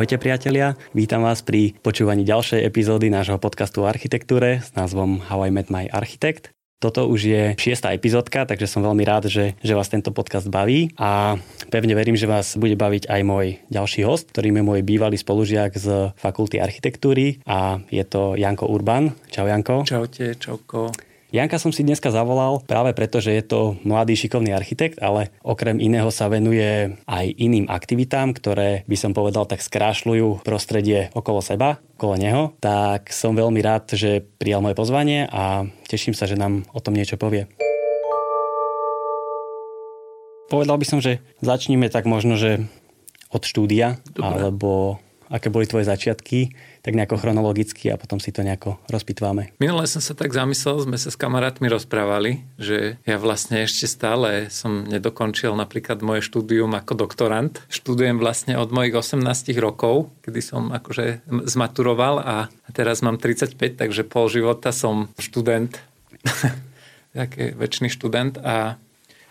Ahojte priatelia, vítam vás pri počúvaní ďalšej epizódy nášho podcastu o architektúre s názvom How I Met My Architect. Toto už je šiestá epizódka, takže som veľmi rád, že, že vás tento podcast baví a pevne verím, že vás bude baviť aj môj ďalší host, ktorým je môj bývalý spolužiak z Fakulty architektúry a je to Janko Urban. Čau Janko. Čaute, čauko. Janka som si dneska zavolal práve preto, že je to mladý šikovný architekt, ale okrem iného sa venuje aj iným aktivitám, ktoré by som povedal tak skrášľujú prostredie okolo seba, okolo neho. Tak som veľmi rád, že prijal moje pozvanie a teším sa, že nám o tom niečo povie. Povedal by som, že začníme tak možno, že od štúdia, Dobre. alebo aké boli tvoje začiatky, tak nejako chronologicky a potom si to nejako rozpitváme. Minule som sa tak zamyslel, sme sa s kamarátmi rozprávali, že ja vlastne ešte stále som nedokončil napríklad moje štúdium ako doktorant. Študujem vlastne od mojich 18 rokov, kedy som akože zmaturoval a teraz mám 35, takže pol života som študent, taký väčší študent a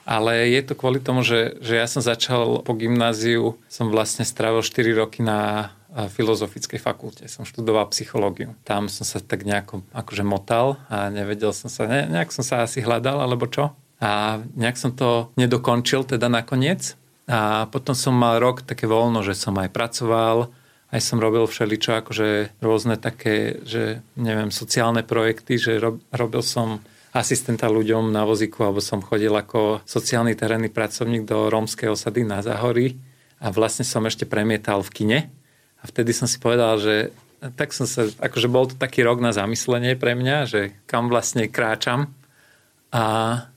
ale je to kvôli tomu, že, že ja som začal po gymnáziu, som vlastne strávil 4 roky na filozofickej fakulte. Som študoval psychológiu. Tam som sa tak nejako akože motal a nevedel som sa, ne, nejak som sa asi hľadal alebo čo. A nejak som to nedokončil teda nakoniec. A potom som mal rok také voľno, že som aj pracoval, aj som robil všeličo, akože rôzne také, že neviem, sociálne projekty, že rob, robil som asistenta ľuďom na vozíku, alebo som chodil ako sociálny terénny pracovník do rómskej osady na Záhory a vlastne som ešte premietal v kine a vtedy som si povedal, že tak som sa, akože bol to taký rok na zamyslenie pre mňa, že kam vlastne kráčam. A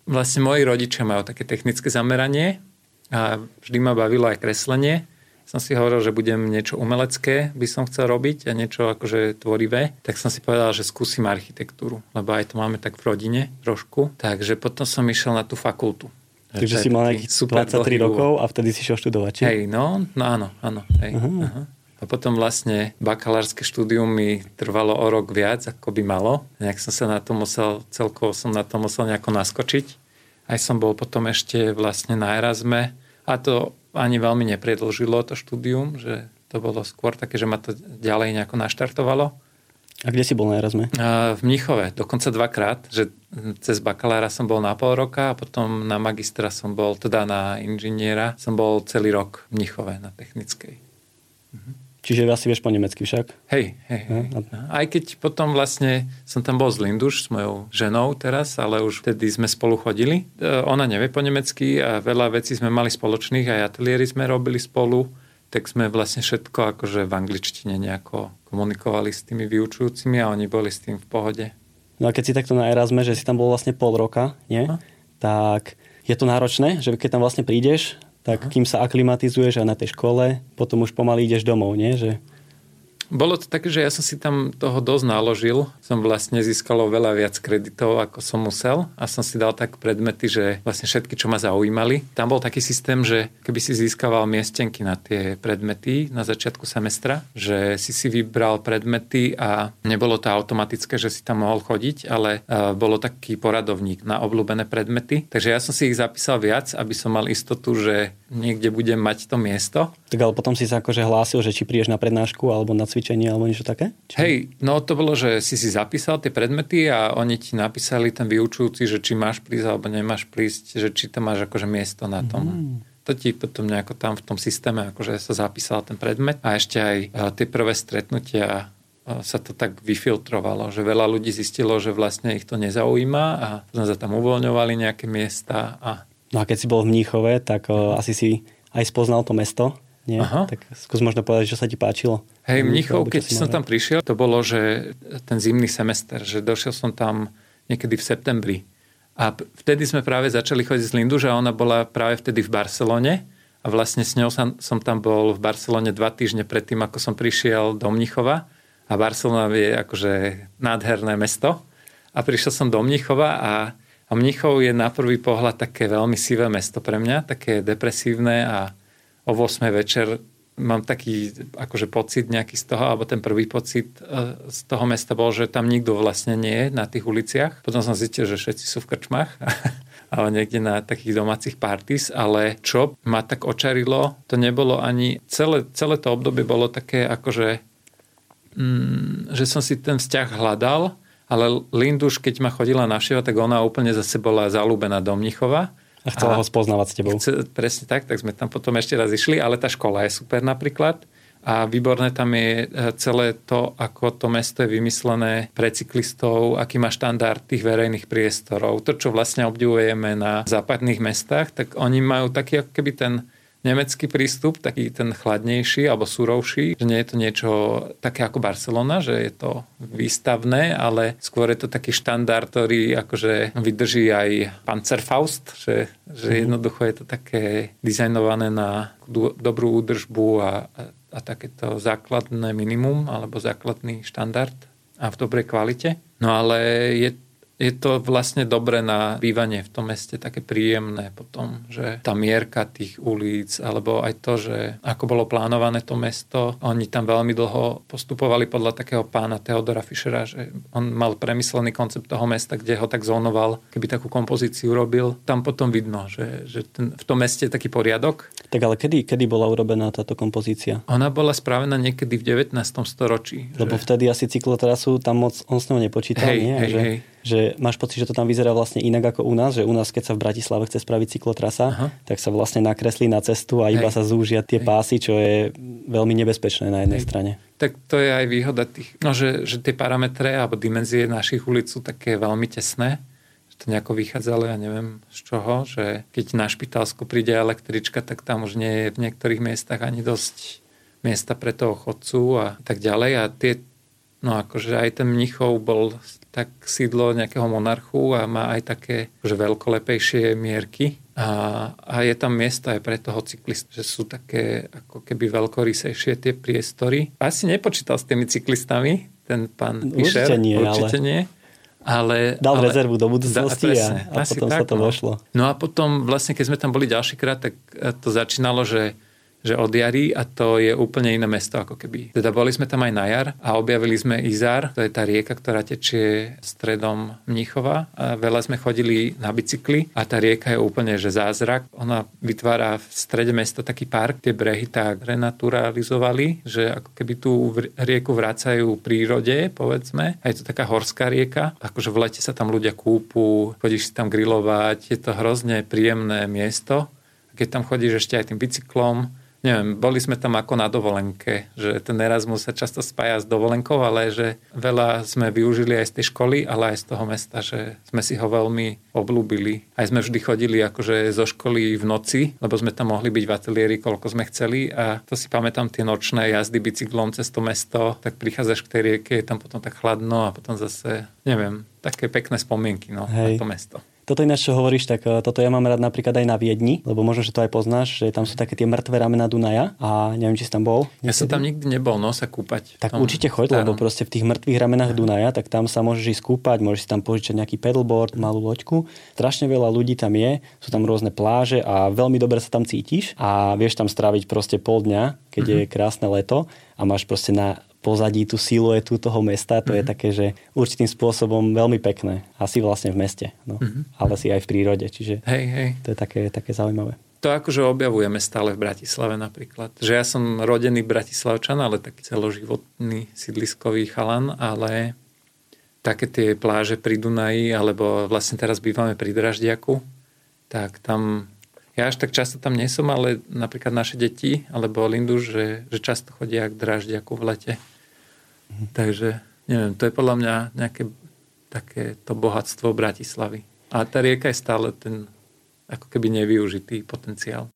vlastne moji rodičia majú také technické zameranie a vždy ma bavilo aj kreslenie. Som si hovoril, že budem niečo umelecké, by som chcel robiť a niečo akože tvorivé. Tak som si povedal, že skúsim architektúru, lebo aj to máme tak v rodine trošku. Takže potom som išiel na tú fakultu. Takže si mal nejakých 23 rokov a vtedy si šiel študovať, či? Hej, no, no áno, áno. Hej, uh-huh. Uh-huh. A potom vlastne bakalárske štúdium mi trvalo o rok viac, ako by malo. Nejak som sa na to musel, celkovo som na to musel nejako naskočiť. Aj som bol potom ešte vlastne na Erasme a to ani veľmi nepredlžilo to štúdium, že to bolo skôr také, že ma to ďalej nejako naštartovalo. A kde si bol na Erasme? V Mnichove, dokonca dvakrát, že cez bakalára som bol na pol roka a potom na magistra som bol, teda na inžiniera, som bol celý rok v Mnichove na technickej. Mhm. Čiže asi vieš po nemecky však? Hej, hej, hej. Aj keď potom vlastne som tam bol z Linduš s mojou ženou teraz, ale už vtedy sme spolu chodili. E, ona nevie po nemecky a veľa vecí sme mali spoločných, aj ateliéry sme robili spolu, tak sme vlastne všetko akože v angličtine nejako komunikovali s tými vyučujúcimi a oni boli s tým v pohode. No a keď si takto na Erasme, že si tam bol vlastne pol roka, nie? A? Tak je to náročné, že keď tam vlastne prídeš, tak Aha. kým sa aklimatizuješ aj na tej škole, potom už pomaly ideš domov, nie? Že bolo to také, že ja som si tam toho dosť naložil. Som vlastne získal veľa viac kreditov, ako som musel a som si dal tak predmety, že vlastne všetky, čo ma zaujímali. Tam bol taký systém, že keby si získaval miestenky na tie predmety na začiatku semestra, že si si vybral predmety a nebolo to automatické, že si tam mohol chodiť, ale uh, bolo taký poradovník na obľúbené predmety. Takže ja som si ich zapísal viac, aby som mal istotu, že niekde budem mať to miesto. Tak ale potom si sa akože hlásil, že či prídeš na prednášku alebo na cvičenie alebo niečo také? Či... Hej, no to bolo, že si si zapísal tie predmety a oni ti napísali ten vyučujúci, že či máš prísť alebo nemáš prísť, že či tam máš akože miesto na tom. Mm. To ti potom nejako tam v tom systéme akože sa zapísal ten predmet a ešte aj tie prvé stretnutia sa to tak vyfiltrovalo, že veľa ľudí zistilo, že vlastne ich to nezaujíma a potom sa tam uvoľňovali nejaké miesta a No a keď si bol v Mníchove, tak uh, asi si aj spoznal to mesto. Nie? Aha. Tak skús možno povedať, čo sa ti páčilo. Hej, Mníchov, keď som tam prišiel, to bolo, že ten zimný semester, že došiel som tam niekedy v septembri. A vtedy sme práve začali chodiť z Lindu, že ona bola práve vtedy v Barcelone a vlastne s ňou som, som tam bol v Barcelone dva týždne predtým, ako som prišiel do Mnichova a Barcelona je akože nádherné mesto a prišiel som do Mnichova a a Mnichov je na prvý pohľad také veľmi sivé mesto pre mňa, také depresívne a o 8 večer mám taký akože pocit nejaký z toho, alebo ten prvý pocit e, z toho mesta bol, že tam nikto vlastne nie je na tých uliciach. Potom som zistil, že všetci sú v krčmách ale niekde na takých domácich parties, ale čo ma tak očarilo, to nebolo ani, celé, celé to obdobie bolo také akože, mm, že som si ten vzťah hľadal, ale Linduš, keď ma chodila navštevovať, tak ona úplne zase bola zalúbená do Mnichova. A chcela a ho spoznávať s tebou. Chce, presne tak, tak sme tam potom ešte raz išli, ale tá škola je super napríklad. A výborné tam je e, celé to, ako to mesto je vymyslené pre cyklistov, aký má štandard tých verejných priestorov. To, čo vlastne obdivujeme na západných mestách, tak oni majú taký ako keby ten nemecký prístup, taký ten chladnejší alebo surovší, že nie je to niečo také ako Barcelona, že je to výstavné, ale skôr je to taký štandard, ktorý akože vydrží aj Panzerfaust, že, že mhm. jednoducho je to také dizajnované na dobrú údržbu a, a, a takéto základné minimum alebo základný štandard a v dobrej kvalite. No ale je je to vlastne dobré na bývanie v tom meste, také príjemné potom, že tá mierka tých ulic, alebo aj to, že ako bolo plánované to mesto, oni tam veľmi dlho postupovali podľa takého pána Teodora Fischera, že on mal premyslený koncept toho mesta, kde ho tak zónoval, keby takú kompozíciu robil. Tam potom vidno, že, že ten, v tom meste je taký poriadok. Tak ale kedy, kedy bola urobená táto kompozícia? Ona bola spravená niekedy v 19. storočí. Lebo že... vtedy asi cyklotrasu tam moc on s ňou nepočítal, hej, nie? Hej, že... hej že máš pocit, že to tam vyzerá vlastne inak ako u nás, že u nás, keď sa v Bratislave chce spraviť cyklotrasa, Aha. tak sa vlastne nakreslí na cestu a iba Hej. sa zúžia tie Hej. pásy, čo je veľmi nebezpečné na jednej Hej. strane. Tak to je aj výhoda tých, no, že, že tie parametre alebo dimenzie našich ulic sú také veľmi tesné, to nejako vychádzalo, ja neviem z čoho, že keď na Špitalsku príde električka, tak tam už nie je v niektorých miestach ani dosť miesta pre toho chodcu a tak ďalej a tie No akože aj ten Mnichov bol tak sídlo nejakého monarchu a má aj také že veľkolepejšie mierky. A, a je tam miesto aj pre toho cyklistu, že sú také ako keby veľkorysejšie tie priestory. Asi nepočítal s tými cyklistami, ten pán Fischer. Určite nie, určite ale... nie. Ale, Dal ale, rezervu do budúcnosti da, a, a potom tak, sa to no. vošlo. No a potom vlastne, keď sme tam boli ďalšíkrát, tak to začínalo, že že od jary a to je úplne iné mesto ako keby. Teda boli sme tam aj na jar a objavili sme Izar, to je tá rieka, ktorá tečie stredom Mníchova a veľa sme chodili na bicykli a tá rieka je úplne že zázrak. Ona vytvára v strede mesta taký park, tie brehy tak renaturalizovali, že ako keby tú rieku vracajú prírode, povedzme. A je to taká horská rieka, akože v lete sa tam ľudia kúpu, chodíš si tam grilovať, je to hrozne príjemné miesto. Keď tam chodíš ešte aj tým bicyklom, neviem, boli sme tam ako na dovolenke, že ten Erasmus sa často spája s dovolenkou, ale že veľa sme využili aj z tej školy, ale aj z toho mesta, že sme si ho veľmi oblúbili. Aj sme vždy chodili akože zo školy v noci, lebo sme tam mohli byť v ateliéri, koľko sme chceli a to si pamätám tie nočné jazdy bicyklom cez to mesto, tak prichádzaš k tej rieke, je tam potom tak chladno a potom zase, neviem, také pekné spomienky no, na to mesto. Toto ináč, čo hovoríš, tak e, toto ja mám rád napríklad aj na Viedni, lebo možno, že to aj poznáš, že tam sú také tie mŕtve ramena Dunaja a neviem, či si tam bol. Niekedy? Ja som tam nikdy nebol, no sa kúpať. Tak tom, určite choď, lebo proste v tých mŕtvych ramenách Dunaja, tak tam sa môžeš ísť kúpať, môžeš si tam požičať nejaký pedalboard, malú loďku. Strašne veľa ľudí tam je, sú tam rôzne pláže a veľmi dobre sa tam cítiš a vieš tam stráviť proste pol dňa, keď mm-hmm. je krásne leto a máš proste na pozadí tú siluetu toho mesta, to mm-hmm. je mhm. také, že určitým spôsobom veľmi pekné. Asi vlastne v meste, no. mm-hmm. ale si aj v prírode, čiže hej, hej. to je také, také zaujímavé. To akože objavujeme stále v Bratislave napríklad. Že ja som rodený Bratislavčan, ale taký celoživotný sídliskový chalan, ale také tie pláže pri Dunaji, alebo vlastne teraz bývame pri Draždiaku, tak tam ja až tak často tam nie som, ale napríklad naše deti, alebo Lindu, že, že často chodia k Draždiaku v lete. Takže neviem, to je podľa mňa nejaké také to bohatstvo Bratislavy. A tá rieka je stále ten ako keby nevyužitý potenciál.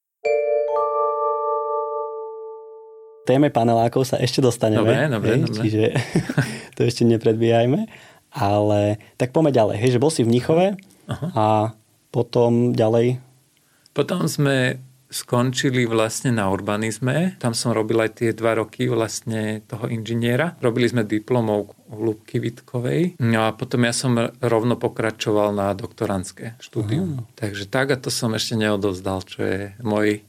Téme panelákov sa ešte dostaneme. Dobre, dobre, hej, dobre. Čiže to ešte nepredbiehajme. Ale tak poďme ďalej. Hej, že bol si v Mnichove Aha. a potom ďalej? Potom sme skončili vlastne na urbanizme. Tam som robil aj tie dva roky vlastne toho inžiniera. Robili sme diplomov Lubky Vitkovej. No a potom ja som rovno pokračoval na doktorantské štúdium. Aha. Takže tak a to som ešte neodovzdal, čo je môj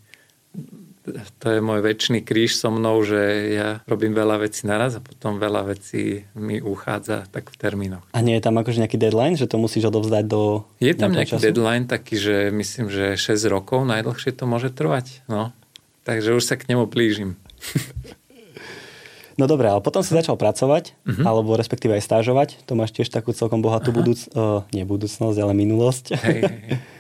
to je môj väčší kríž so mnou, že ja robím veľa vecí naraz a potom veľa vecí mi uchádza tak v termínoch. A nie je tam akože nejaký deadline, že to musíš odovzdať do Je tam nejaký času? deadline taký, že myslím, že 6 rokov najdlhšie to môže trvať. No. Takže už sa k nemu blížim. No dobré, ale potom si začal pracovať, uh-huh. alebo respektíve aj stážovať. To máš tiež takú celkom bohatú budúc... Uh, nie budúcnosť, ale minulosť. Hej, hej.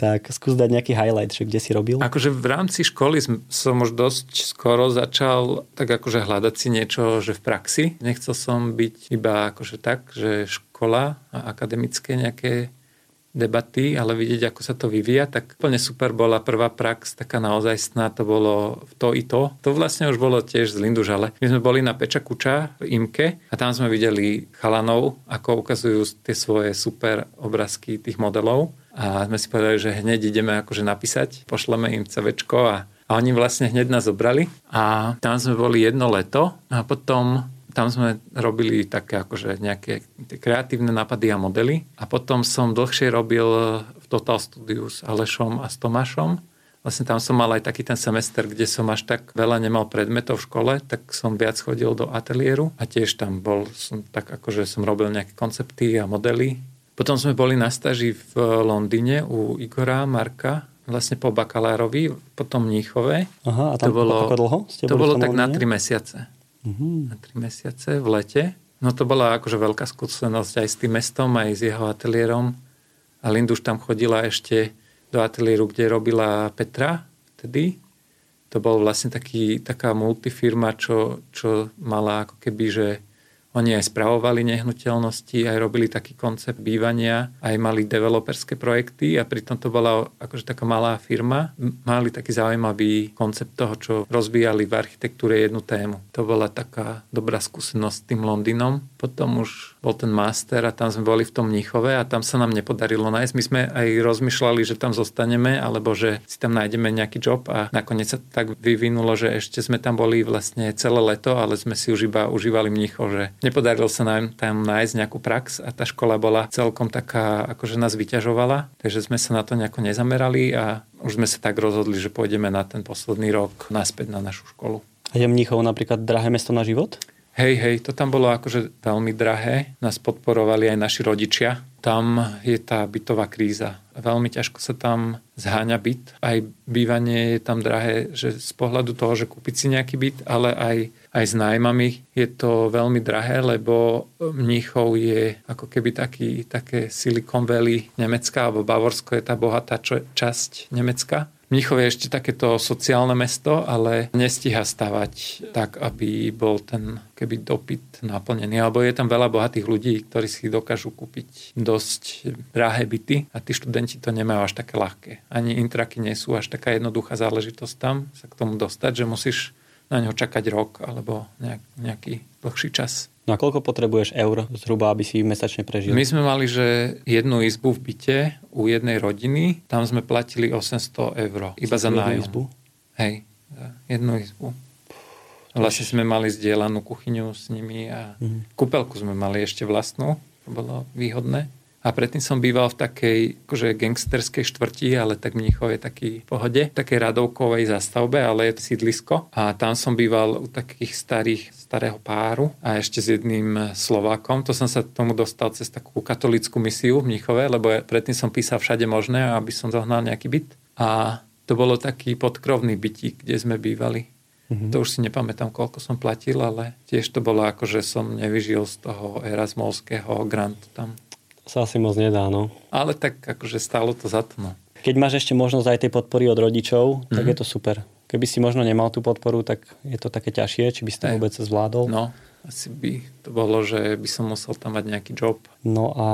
tak skús dať nejaký highlight, že kde si robil. Akože v rámci školy som už dosť skoro začal tak akože hľadať si niečo, že v praxi. Nechcel som byť iba akože tak, že škola a akademické nejaké debaty, ale vidieť, ako sa to vyvíja, tak úplne super bola prvá prax, taká naozajstná, to bolo to i to. To vlastne už bolo tiež z Lindužale. My sme boli na Peča Kuča v Imke a tam sme videli chalanov, ako ukazujú tie svoje super obrázky tých modelov a sme si povedali, že hneď ideme akože napísať, pošleme im CVčko a a oni vlastne hneď nás zobrali a tam sme boli jedno leto a potom tam sme robili také akože nejaké kreatívne nápady a modely a potom som dlhšie robil v Total Studiu s Alešom a s Tomášom. Vlastne tam som mal aj taký ten semester, kde som až tak veľa nemal predmetov v škole, tak som viac chodil do ateliéru a tiež tam bol som tak akože som robil nejaké koncepty a modely. Potom sme boli na staži v Londýne u Igora Marka, vlastne po bakalárovi, potom Mníchove. Aha, a tam to bolo, ako dlho ste to bolo tak na tri mesiace uh-huh. na tri mesiace v lete. No to bola akože veľká skúsenosť aj s tým mestom, aj s jeho ateliérom. A Linduš tam chodila ešte do ateliéru, kde robila Petra vtedy. To bol vlastne taký, taká multifirma, čo, čo mala ako keby, že oni aj spravovali nehnuteľnosti, aj robili taký koncept bývania, aj mali developerské projekty a pritom to bola akože taká malá firma. Mali taký zaujímavý koncept toho, čo rozvíjali v architektúre jednu tému. To bola taká dobrá skúsenosť s tým Londýnom. Potom už bol ten master a tam sme boli v tom Mníchove a tam sa nám nepodarilo nájsť. My sme aj rozmýšľali, že tam zostaneme alebo že si tam nájdeme nejaký job a nakoniec sa tak vyvinulo, že ešte sme tam boli vlastne celé leto, ale sme si už iba užívali Mníchov, že nepodarilo sa nám tam nájsť nejakú prax a tá škola bola celkom taká, akože nás vyťažovala, takže sme sa na to nejako nezamerali a už sme sa tak rozhodli, že pôjdeme na ten posledný rok naspäť na našu školu. A je Mníchov napríklad drahé mesto na život? Hej, hej, to tam bolo akože veľmi drahé. Nás podporovali aj naši rodičia. Tam je tá bytová kríza. Veľmi ťažko sa tam zháňa byt. Aj bývanie je tam drahé, že z pohľadu toho, že kúpiť si nejaký byt, ale aj, aj s nájmami je to veľmi drahé, lebo Mníchov je ako keby taký, také Silicon Valley Nemecka, alebo Bavorsko je tá bohatá čo, časť Nemecka Mníchov je ešte takéto sociálne mesto, ale nestíha stavať tak, aby bol ten keby dopyt naplnený. Alebo je tam veľa bohatých ľudí, ktorí si dokážu kúpiť dosť drahé byty a tí študenti to nemajú až také ľahké. Ani intraky nie sú až taká jednoduchá záležitosť tam sa k tomu dostať, že musíš na ňo čakať rok alebo nejak, nejaký dlhší čas. No a koľko potrebuješ eur zhruba, aby si mesačne prežil? My sme mali, že jednu izbu v byte u jednej rodiny, tam sme platili 800 eur. Iba za nájom. izbu? Hej, jednu izbu. Vlastne sme mali zdieľanú kuchyňu s nimi a mm. kúpelku sme mali ešte vlastnú. To bolo výhodné. A predtým som býval v takej akože gangsterskej štvrti, ale tak Mníchov je taký v pohode, v takej radovkovej zastavbe, ale je to sídlisko. A tam som býval u takých starých, starého páru a ešte s jedným Slovákom. To som sa tomu dostal cez takú katolickú misiu v Mníchove, lebo predtým som písal všade možné, aby som zohnal nejaký byt. A to bolo taký podkrovný bytík, kde sme bývali. Mm-hmm. To už si nepamätám, koľko som platil, ale tiež to bolo ako, že som nevyžil z toho erasmovského grantu tam sa asi moc nedá, no. Ale tak akože stálo to za to, no. Keď máš ešte možnosť aj tej podpory od rodičov, mm-hmm. tak mhm. je to super. Keby si možno nemal tú podporu, tak je to také ťažšie, či by si to vôbec zvládol. No, asi by to bolo, že by som musel tam mať nejaký job. No a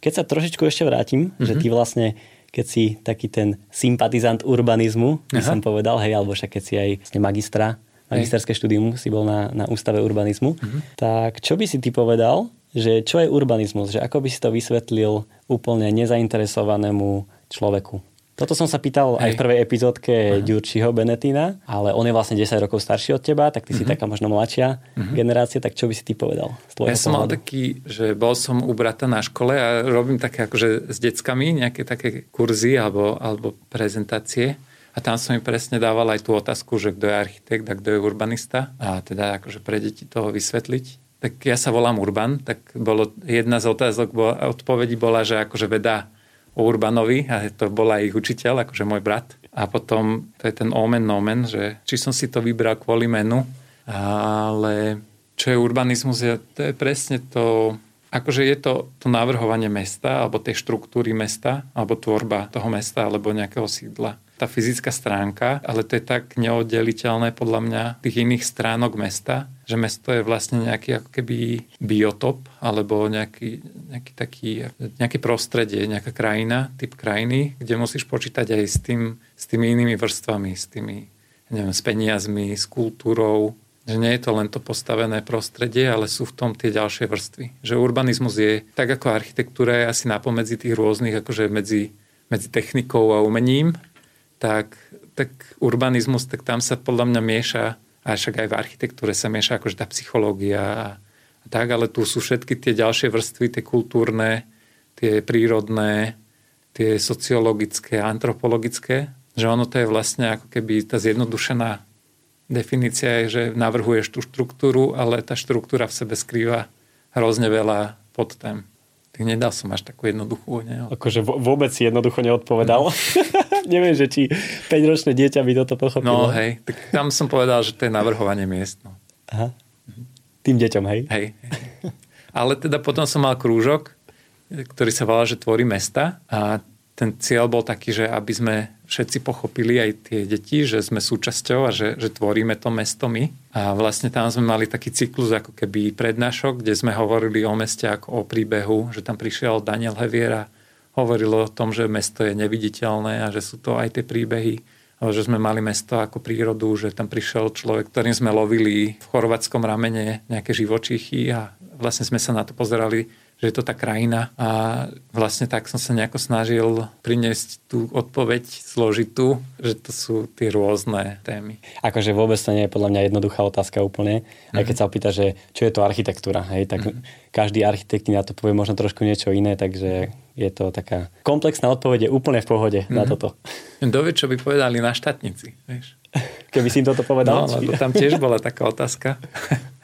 keď sa trošičku ešte vrátim, mm-hmm. že ty vlastne keď si taký ten sympatizant urbanizmu, by Aha. som povedal, hej, alebo však keď si aj vlastne magistra, magisterské štúdium si bol na, na ústave urbanizmu, mm-hmm. tak čo by si ty povedal, že čo je urbanizmus, že ako by si to vysvetlil úplne nezainteresovanému človeku. Toto som sa pýtal Hej. aj v prvej epizódke uh-huh. Ďurčiho Benetína, ale on je vlastne 10 rokov starší od teba, tak ty uh-huh. si mhm. taká možno mladšia uh-huh. generácia, tak čo by si ty povedal? Ja som mal taký, že bol som u brata na škole a robím také akože s deckami nejaké také kurzy alebo, alebo prezentácie A tam som mi presne dával aj tú otázku, že kto je architekt a kto je urbanista. A teda akože pre deti toho vysvetliť. Tak ja sa volám Urban, tak bolo, jedna z otázok, bola, odpovedí bola, že akože veda o Urbanovi, a to bola ich učiteľ, akože môj brat. A potom to je ten omen nomen, že či som si to vybral kvôli menu, ale čo je urbanizmus, to je presne to, akože je to to navrhovanie mesta, alebo tej štruktúry mesta, alebo tvorba toho mesta, alebo nejakého sídla tá fyzická stránka, ale to je tak neoddeliteľné podľa mňa tých iných stránok mesta, že mesto je vlastne nejaký ako keby biotop alebo nejaký, nejaký taký, nejaké prostredie, nejaká krajina, typ krajiny, kde musíš počítať aj s, tým, s tými inými vrstvami, s tými, neviem, s peniazmi, s kultúrou, že nie je to len to postavené prostredie, ale sú v tom tie ďalšie vrstvy. Že urbanizmus je, tak ako architektúra je asi napomedzi tých rôznych, akože medzi, medzi technikou a umením, tak, tak urbanizmus, tak tam sa podľa mňa mieša, a však aj v architektúre sa mieša akože tá psychológia a, a tak, ale tu sú všetky tie ďalšie vrstvy, tie kultúrne, tie prírodné, tie sociologické, antropologické, že ono to je vlastne ako keby tá zjednodušená definícia je, že navrhuješ tú štruktúru, ale tá štruktúra v sebe skrýva hrozne veľa podtém. Tak nedal som až takú jednoduchú. Ne? Akože vôbec si jednoducho neodpovedal. Neviem, že či 5-ročné dieťa by toto pochopilo. No hej, tak tam som povedal, že to je navrhovanie miest. No. Aha. Tým deťom, hej? Hej. hej. Ale teda potom som mal krúžok, ktorý sa volá, že tvorí mesta a ten cieľ bol taký, že aby sme všetci pochopili aj tie deti, že sme súčasťou a že, že tvoríme to mesto my. A vlastne tam sme mali taký cyklus ako keby prednášok, kde sme hovorili o meste ako o príbehu, že tam prišiel Daniel Heviera, hovoril o tom, že mesto je neviditeľné a že sú to aj tie príbehy že sme mali mesto ako prírodu, že tam prišiel človek, ktorým sme lovili v chorvátskom ramene nejaké živočichy a vlastne sme sa na to pozerali že je to tá krajina a vlastne tak som sa nejako snažil priniesť tú odpoveď zložitú, že to sú tie rôzne témy. Akože vôbec to nie je podľa mňa jednoduchá otázka úplne. Mm-hmm. Aj keď sa opýta, že čo je to architektúra, hej, tak mm-hmm. každý architekt na to povie možno trošku niečo iné, takže je to taká komplexná odpoveď, je úplne v pohode mm-hmm. na mhm. toto. Kto vie, čo by povedali na štátnici, vieš? Keby si im toto povedal. No, lebo tam tiež bola taká otázka.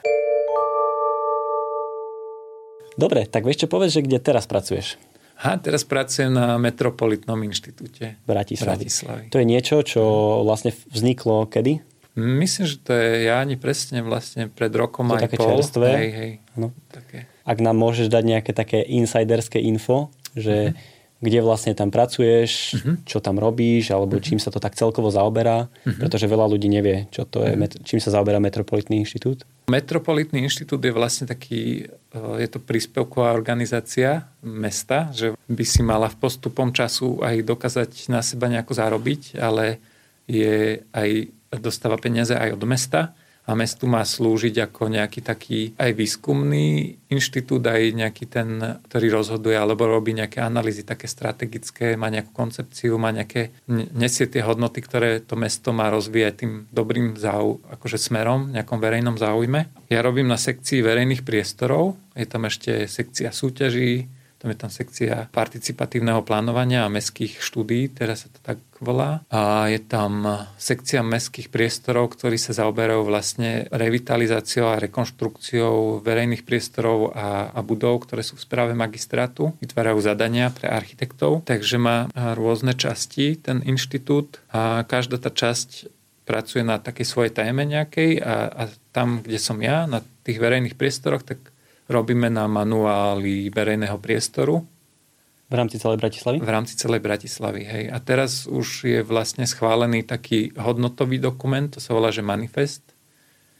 Dobre, tak vieš čo povedz, že kde teraz pracuješ? Ha, teraz pracujem na Metropolitnom inštitúte Bratislavy. Bratislavy. To je niečo, čo vlastne vzniklo kedy? Myslím, že to je, ja ani presne vlastne pred rokom to aj také pol. čerstvé. Hej, hej. No. Také. Ak nám môžeš dať nejaké také insiderské info, že uh-huh kde vlastne tam pracuješ, uh-huh. čo tam robíš, alebo uh-huh. čím sa to tak celkovo zaoberá, uh-huh. pretože veľa ľudí nevie, čo to je, uh-huh. čím sa zaoberá Metropolitný inštitút. Metropolitný inštitút je vlastne taký, eh, je to príspevková organizácia mesta, že by si mala v postupom času aj dokázať na seba nejako zarobiť, ale je aj, dostáva peniaze aj od mesta a mestu má slúžiť ako nejaký taký aj výskumný inštitút, aj nejaký ten, ktorý rozhoduje alebo robí nejaké analýzy také strategické, má nejakú koncepciu, má nejaké, nesie tie hodnoty, ktoré to mesto má rozvíjať tým dobrým záu, akože smerom, nejakom verejnom záujme. Ja robím na sekcii verejných priestorov, je tam ešte sekcia súťaží, tam je tam sekcia participatívneho plánovania a mestských štúdí, teraz sa to tak volá. A je tam sekcia mestských priestorov, ktorí sa zaoberajú vlastne revitalizáciou a rekonštrukciou verejných priestorov a, a budov, ktoré sú v správe magistrátu. Vytvárajú zadania pre architektov, takže má rôzne časti ten inštitút a každá tá časť pracuje na takej svojej téme nejakej a, a tam, kde som ja, na tých verejných priestoroch, tak robíme na manuáli verejného priestoru. V rámci celej Bratislavy? V rámci celej Bratislavy, hej. A teraz už je vlastne schválený taký hodnotový dokument, to sa volá, že manifest.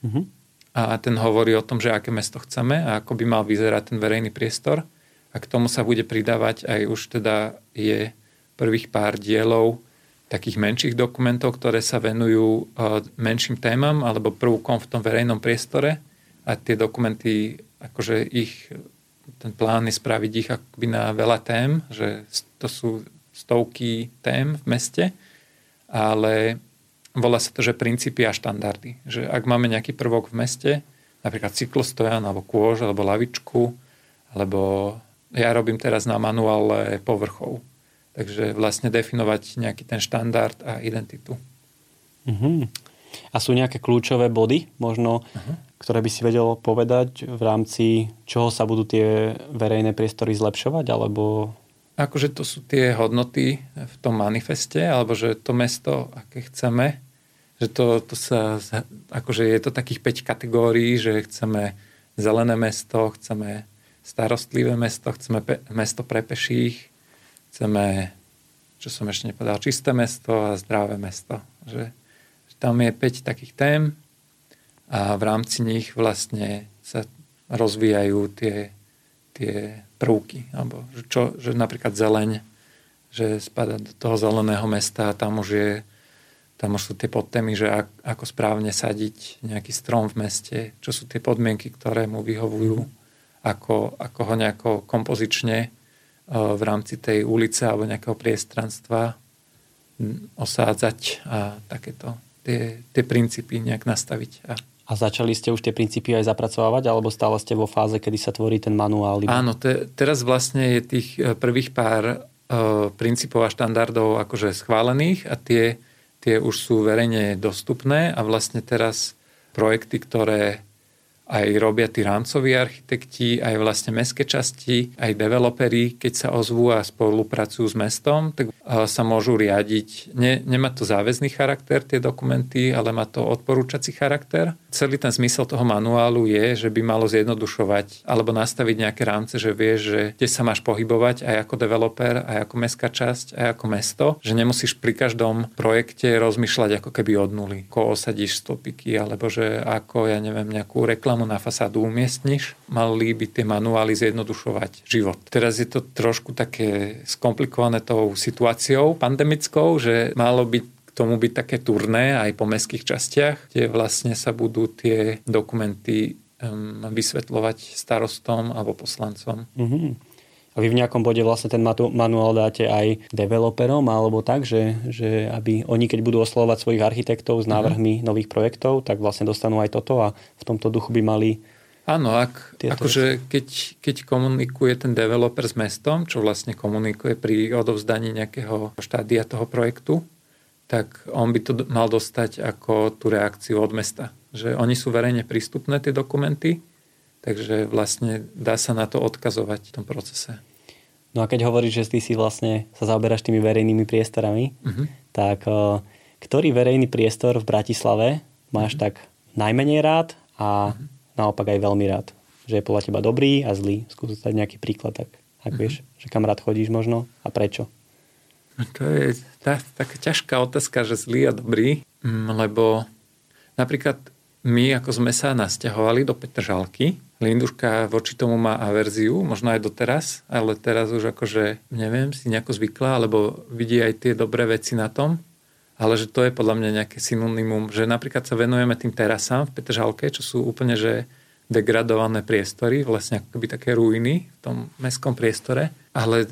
Uh-huh. A ten hovorí o tom, že aké mesto chceme a ako by mal vyzerať ten verejný priestor. A k tomu sa bude pridávať aj už teda je prvých pár dielov takých menších dokumentov, ktoré sa venujú uh, menším témam alebo prvkom v tom verejnom priestore. A tie dokumenty akože ich, ten plán je spraviť ich akoby na veľa tém, že to sú stovky tém v meste, ale volá sa to, že princípy a štandardy. Že ak máme nejaký prvok v meste, napríklad cyklostojan, alebo kôž, alebo lavičku, alebo ja robím teraz na manuále povrchov. Takže vlastne definovať nejaký ten štandard a identitu. Uh-huh. A sú nejaké kľúčové body, možno, uh-huh. Ktoré by si vedel povedať v rámci čoho sa budú tie verejné priestory zlepšovať, alebo... Akože to sú tie hodnoty v tom manifeste, alebo že to mesto, aké chceme, že to, to sa, akože je to takých 5 kategórií, že chceme zelené mesto, chceme starostlivé mesto, chceme pe- mesto pre peších, chceme, čo som ešte nepovedal, čisté mesto a zdravé mesto. Že, že tam je 5 takých tém a v rámci nich vlastne sa rozvíjajú tie, tie prvky. Alebo čo, že napríklad zeleň, že spada do toho zeleného mesta a tam už je tam už sú tie podtémy, že ako správne sadiť nejaký strom v meste, čo sú tie podmienky, ktoré mu vyhovujú, ako, ako ho nejako kompozične e, v rámci tej ulice alebo nejakého priestranstva osádzať a takéto tie, tie princípy nejak nastaviť. A a začali ste už tie princípy aj zapracovávať, alebo stále ste vo fáze, kedy sa tvorí ten manuál? Áno, te, teraz vlastne je tých e, prvých pár uh, princípov a štandardov akože schválených a tie tie už sú verejne dostupné a vlastne teraz projekty, ktoré aj robia tí rámcoví architekti, aj vlastne mestské časti, aj developeri, keď sa ozvú a spolupracujú s mestom, tak sa môžu riadiť. Ne, nemá to záväzný charakter, tie dokumenty, ale má to odporúčací charakter. Celý ten zmysel toho manuálu je, že by malo zjednodušovať alebo nastaviť nejaké rámce, že vieš, že kde sa máš pohybovať aj ako developer, aj ako mestská časť, aj ako mesto, že nemusíš pri každom projekte rozmýšľať ako keby od nuly, ako osadíš stĺpiky, alebo že ako, ja neviem, nejakú reklamu na fasádu umiestniš, mali by tie manuály zjednodušovať život. Teraz je to trošku také skomplikované tou situáciou pandemickou, že malo byť tomu byť také turné aj po mestských častiach, kde vlastne sa budú tie dokumenty um, vysvetľovať starostom alebo poslancom. Mm-hmm. A vy v nejakom bode vlastne ten manuál dáte aj developerom alebo tak, že, že aby oni keď budú oslovať svojich architektov s mhm. návrhmi uh-huh. nových projektov, tak vlastne dostanú aj toto a v tomto duchu by mali Áno, ak, akože keď, keď komunikuje ten developer s mestom, čo vlastne komunikuje pri odovzdaní nejakého štádia toho projektu, tak on by to mal dostať ako tú reakciu od mesta. Že oni sú verejne prístupné, tie dokumenty, takže vlastne dá sa na to odkazovať v tom procese. No a keď hovoríš, že ty si vlastne sa zaoberáš tými verejnými priestorami, uh-huh. tak uh, ktorý verejný priestor v Bratislave máš uh-huh. tak najmenej rád a uh-huh. naopak aj veľmi rád? Že je podľa teba dobrý a zlý? Skús dať nejaký príklad, tak ak uh-huh. vieš, že kam rád chodíš možno a prečo? To je tá, taká ťažká otázka, že zlý a dobrý, mm, lebo napríklad my, ako sme sa nasťahovali do Petržalky, Linduška voči tomu má averziu, možno aj doteraz, ale teraz už akože, neviem, si nejako zvykla, alebo vidí aj tie dobré veci na tom, ale že to je podľa mňa nejaké synonymum, že napríklad sa venujeme tým terasám v Petržalke, čo sú úplne, že degradované priestory, vlastne akoby také ruiny v tom mestskom priestore, ale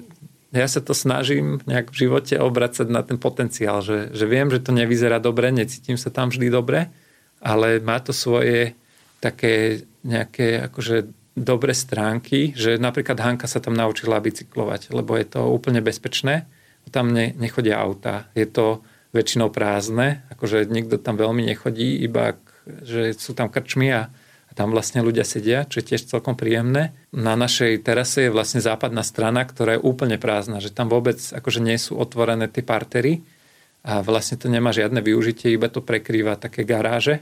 ja sa to snažím nejak v živote obracať na ten potenciál, že, že viem, že to nevyzerá dobre, necítim sa tam vždy dobre, ale má to svoje také nejaké akože dobré stránky, že napríklad Hanka sa tam naučila bicyklovať, lebo je to úplne bezpečné. Tam ne, nechodia auta. Je to väčšinou prázdne, akože nikto tam veľmi nechodí, iba že sú tam krčmy a, tam vlastne ľudia sedia, čo je tiež celkom príjemné. Na našej terase je vlastne západná strana, ktorá je úplne prázdna, že tam vôbec akože nie sú otvorené tie partery a vlastne to nemá žiadne využitie, iba to prekrýva také garáže,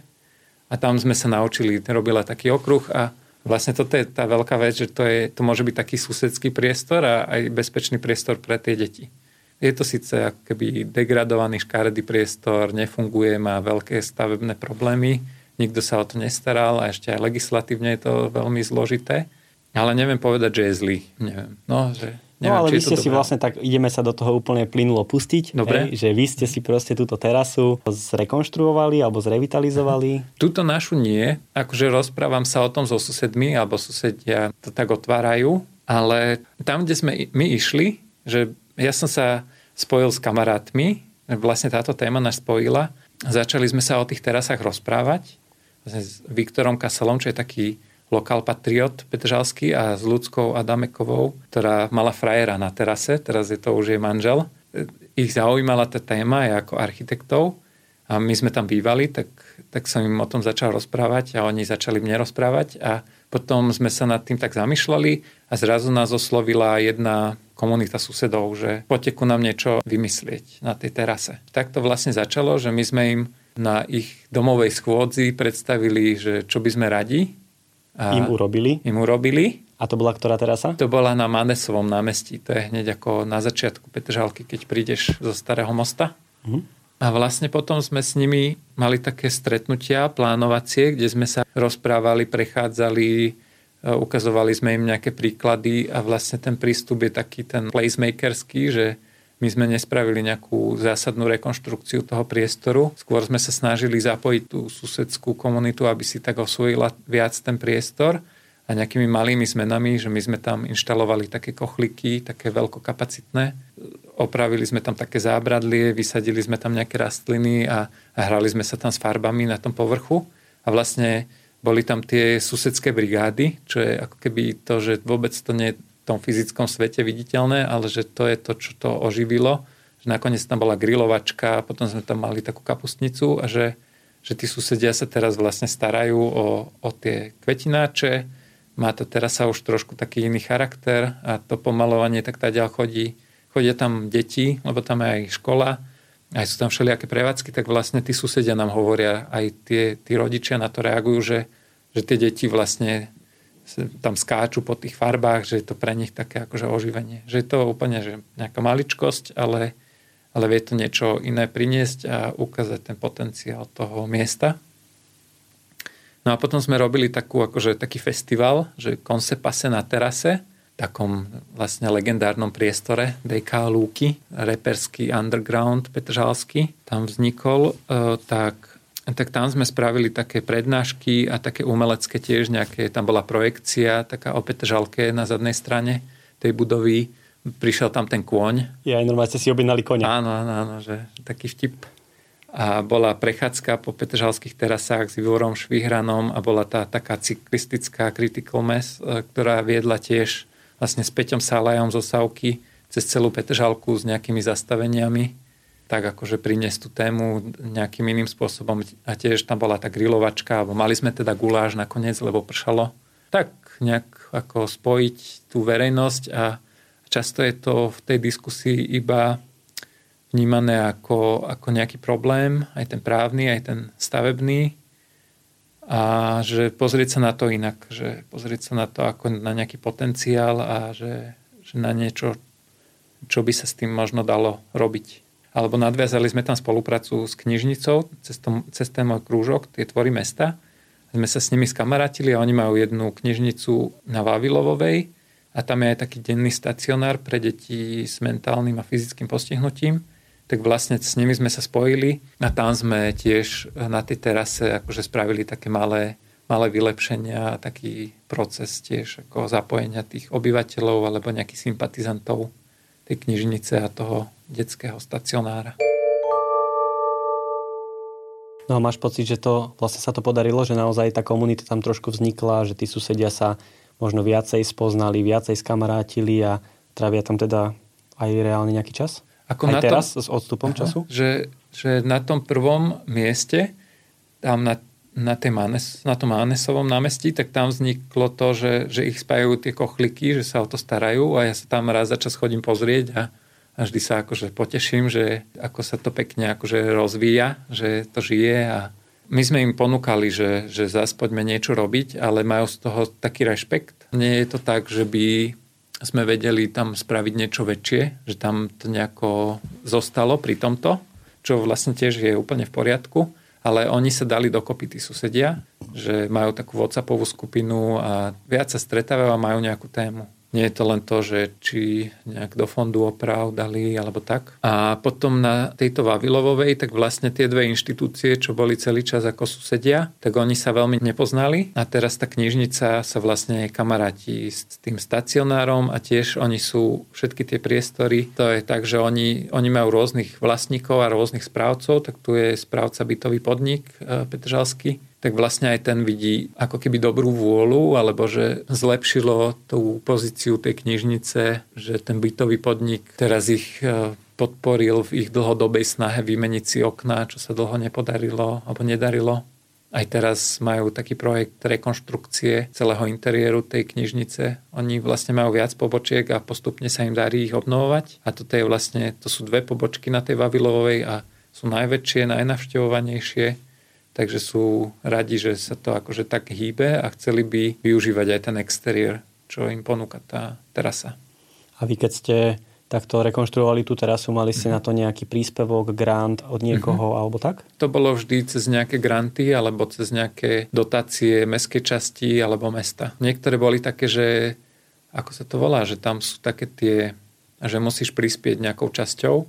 a tam sme sa naučili, robila taký okruh a vlastne toto je tá veľká vec, že to, je, to môže byť taký susedský priestor a aj bezpečný priestor pre tie deti. Je to síce keby degradovaný škaredý priestor, nefunguje, má veľké stavebné problémy, nikto sa o to nestaral a ešte aj legislatívne je to veľmi zložité. Ale neviem povedať, že je zlý. Neviem. No, že Neviem, no ale vy ste si dobré. vlastne tak, ideme sa do toho úplne plynulo pustiť, Dobre. Hej, že vy ste si proste túto terasu zrekonštruovali alebo zrevitalizovali. Túto našu nie, akože rozprávam sa o tom so susedmi, alebo susedia to tak otvárajú, ale tam, kde sme my išli, že ja som sa spojil s kamarátmi, vlastne táto téma nás spojila, začali sme sa o tých terasách rozprávať vlastne s Viktorom Kaselom, čo je taký lokál patriot Petržalský a s ľudskou Adamekovou, ktorá mala frajera na terase, teraz je to už jej manžel. Ich zaujímala tá téma aj ako architektov A my sme tam bývali, tak, tak som im o tom začal rozprávať a oni začali mne rozprávať a potom sme sa nad tým tak zamýšľali a zrazu nás oslovila jedna komunita susedov, že poďte nám niečo vymyslieť na tej terase. Tak to vlastne začalo, že my sme im na ich domovej schôdzi predstavili, že čo by sme radi. A im urobili? Im urobili. A to bola ktorá terasa? To bola na Manesovom námestí. To je hneď ako na začiatku Petržalky, keď prídeš zo Starého mosta. Mhm. A vlastne potom sme s nimi mali také stretnutia plánovacie, kde sme sa rozprávali, prechádzali, e, ukazovali sme im nejaké príklady a vlastne ten prístup je taký ten placemakerský, že my sme nespravili nejakú zásadnú rekonštrukciu toho priestoru. Skôr sme sa snažili zapojiť tú susedskú komunitu, aby si tak osvojila viac ten priestor a nejakými malými zmenami, že my sme tam inštalovali také kochliky, také veľkokapacitné. Opravili sme tam také zábradlie, vysadili sme tam nejaké rastliny a, a hrali sme sa tam s farbami na tom povrchu. A vlastne boli tam tie susedské brigády, čo je ako keby to, že vôbec to nie je tom fyzickom svete viditeľné, ale že to je to, čo to oživilo. Že nakoniec tam bola grilovačka, potom sme tam mali takú kapustnicu a že, že tí susedia sa teraz vlastne starajú o, o tie kvetináče, má to teraz sa už trošku taký iný charakter a to pomalovanie tak ďalej chodí. Chodia tam deti, lebo tam je aj škola, aj sú tam všelijaké prevádzky, tak vlastne tí susedia nám hovoria, aj tie, tí rodičia na to reagujú, že, že tie deti vlastne tam skáču po tých farbách, že je to pre nich také akože oživenie. Že je to úplne že nejaká maličkosť, ale, ale vie to niečo iné priniesť a ukázať ten potenciál toho miesta. No a potom sme robili takú, akože, taký festival, že Konse Pase na terase, takom vlastne legendárnom priestore DK Lúky, reperský underground petržalský, tam vznikol, e, tak, tak tam sme spravili také prednášky a také umelecké tiež nejaké, tam bola projekcia taká o Petržalke na zadnej strane tej budovy, prišiel tam ten kôň. Ja aj normálne ste si objednali koňa. Áno, áno, áno, že taký vtip a bola prechádzka po Petržalských terasách s Ivorom Švihranom a bola tá taká cyklistická critical mass, e, ktorá viedla tiež vlastne s Peťom Salajom zo Savky cez celú Petržalku s nejakými zastaveniami, tak akože priniesť tú tému nejakým iným spôsobom. A tiež tam bola tá grilovačka, alebo mali sme teda guláš nakoniec, lebo pršalo. Tak nejak ako spojiť tú verejnosť a často je to v tej diskusii iba vnímané ako, ako nejaký problém, aj ten právny, aj ten stavebný. A že pozrieť sa na to inak, že pozrieť sa na to ako na nejaký potenciál a že, že na niečo, čo by sa s tým možno dalo robiť. Alebo nadviazali sme tam spoluprácu s knižnicou cez, tom, cez ten krúžok, tie tvory mesta. Sme sa s nimi skamarátili a oni majú jednu knižnicu na Vavilovovej a tam je aj taký denný stacionár pre deti s mentálnym a fyzickým postihnutím tak vlastne s nimi sme sa spojili a tam sme tiež na tej terase akože spravili také malé, malé vylepšenia a taký proces tiež ako zapojenia tých obyvateľov alebo nejakých sympatizantov tej knižnice a toho detského stacionára. No a máš pocit, že to vlastne sa to podarilo, že naozaj tá komunita tam trošku vznikla, že tí susedia sa možno viacej spoznali, viacej skamarátili a trávia tam teda aj reálne nejaký čas? Ako Aj na teraz tom, s odstupom aha, času? Že, že na tom prvom mieste, tam na, na, tej Manes, na tom Manesovom námestí, tak tam vzniklo to, že, že ich spájajú tie kochliky, že sa o to starajú a ja sa tam raz za čas chodím pozrieť a, a vždy sa akože poteším, že ako sa to pekne akože rozvíja, že to žije a my sme im ponúkali, že, že zás poďme niečo robiť, ale majú z toho taký rešpekt. Nie je to tak, že by sme vedeli tam spraviť niečo väčšie, že tam to nejako zostalo pri tomto, čo vlastne tiež je úplne v poriadku, ale oni sa dali dokopy tí susedia, že majú takú WhatsAppovú skupinu a viac sa stretávajú a majú nejakú tému. Nie je to len to, že či nejak do fondu oprav dali alebo tak. A potom na tejto Vavilovovej, tak vlastne tie dve inštitúcie, čo boli celý čas ako susedia, tak oni sa veľmi nepoznali. A teraz tá knižnica sa vlastne kamaráti s tým stacionárom a tiež oni sú všetky tie priestory, to je tak, že oni, oni majú rôznych vlastníkov a rôznych správcov, tak tu je správca bytový podnik e, Petržalský, tak vlastne aj ten vidí ako keby dobrú vôľu, alebo že zlepšilo tú pozíciu tej knižnice, že ten bytový podnik teraz ich e, podporil v ich dlhodobej snahe vymeniť si okná, čo sa dlho nepodarilo alebo nedarilo. Aj teraz majú taký projekt rekonštrukcie celého interiéru tej knižnice. Oni vlastne majú viac pobočiek a postupne sa im darí ich obnovovať. A toto je vlastne, to sú dve pobočky na tej Vavilovej a sú najväčšie, najnavštevovanejšie. Takže sú radi, že sa to akože tak hýbe a chceli by využívať aj ten exteriér, čo im ponúka tá terasa. A vy keď ste takto rekonštruovali tú terasu, mali ste na to nejaký príspevok, grant od niekoho mm-hmm. alebo tak? To bolo vždy cez nejaké granty alebo cez nejaké dotácie mestskej časti alebo mesta. Niektoré boli také, že ako sa to volá, že tam sú také tie, že musíš prispieť nejakou časťou,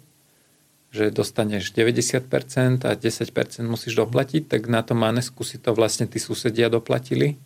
že dostaneš 90% a 10% musíš doplatiť, tak na tom Manesku si to vlastne tí susedia doplatili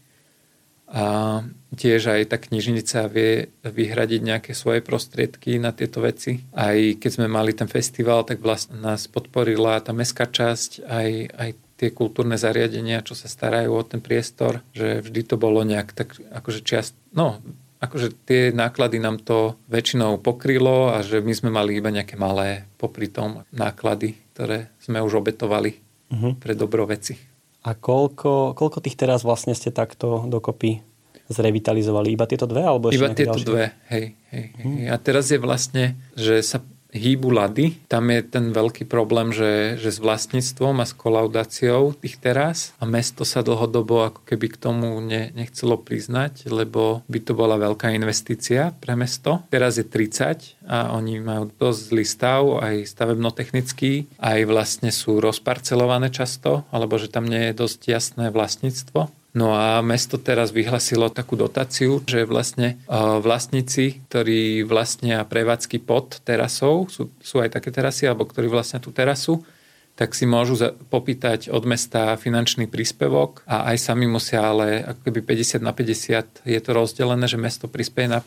a tiež aj tá knižnica vie vyhradiť nejaké svoje prostriedky na tieto veci. Aj keď sme mali ten festival, tak vlastne nás podporila tá mestská časť, aj, aj tie kultúrne zariadenia, čo sa starajú o ten priestor, že vždy to bolo nejak tak akože čiast, no akože tie náklady nám to väčšinou pokrylo a že my sme mali iba nejaké malé popri tom náklady, ktoré sme už obetovali uh-huh. pre dobro veci. A koľko, koľko tých teraz vlastne ste takto dokopy zrevitalizovali? Iba tieto dve? Alebo Iba tieto ďalšie? dve, hej, hej, hej. Hmm. A teraz je vlastne, že sa hýbu lady. Tam je ten veľký problém, že, že s vlastníctvom a s kolaudáciou tých teraz a mesto sa dlhodobo ako keby k tomu ne, nechcelo priznať, lebo by to bola veľká investícia pre mesto. Teraz je 30 a oni majú dosť zlý stav, aj stavebnotechnický, aj vlastne sú rozparcelované často, alebo že tam nie je dosť jasné vlastníctvo. No a mesto teraz vyhlasilo takú dotáciu, že vlastne vlastníci, ktorí vlastnia prevádzky pod terasou, sú, sú aj také terasy, alebo ktorí vlastnia tú terasu, tak si môžu popýtať od mesta finančný príspevok a aj sami musia, ale ako keby 50 na 50 je to rozdelené, že mesto prispieje na,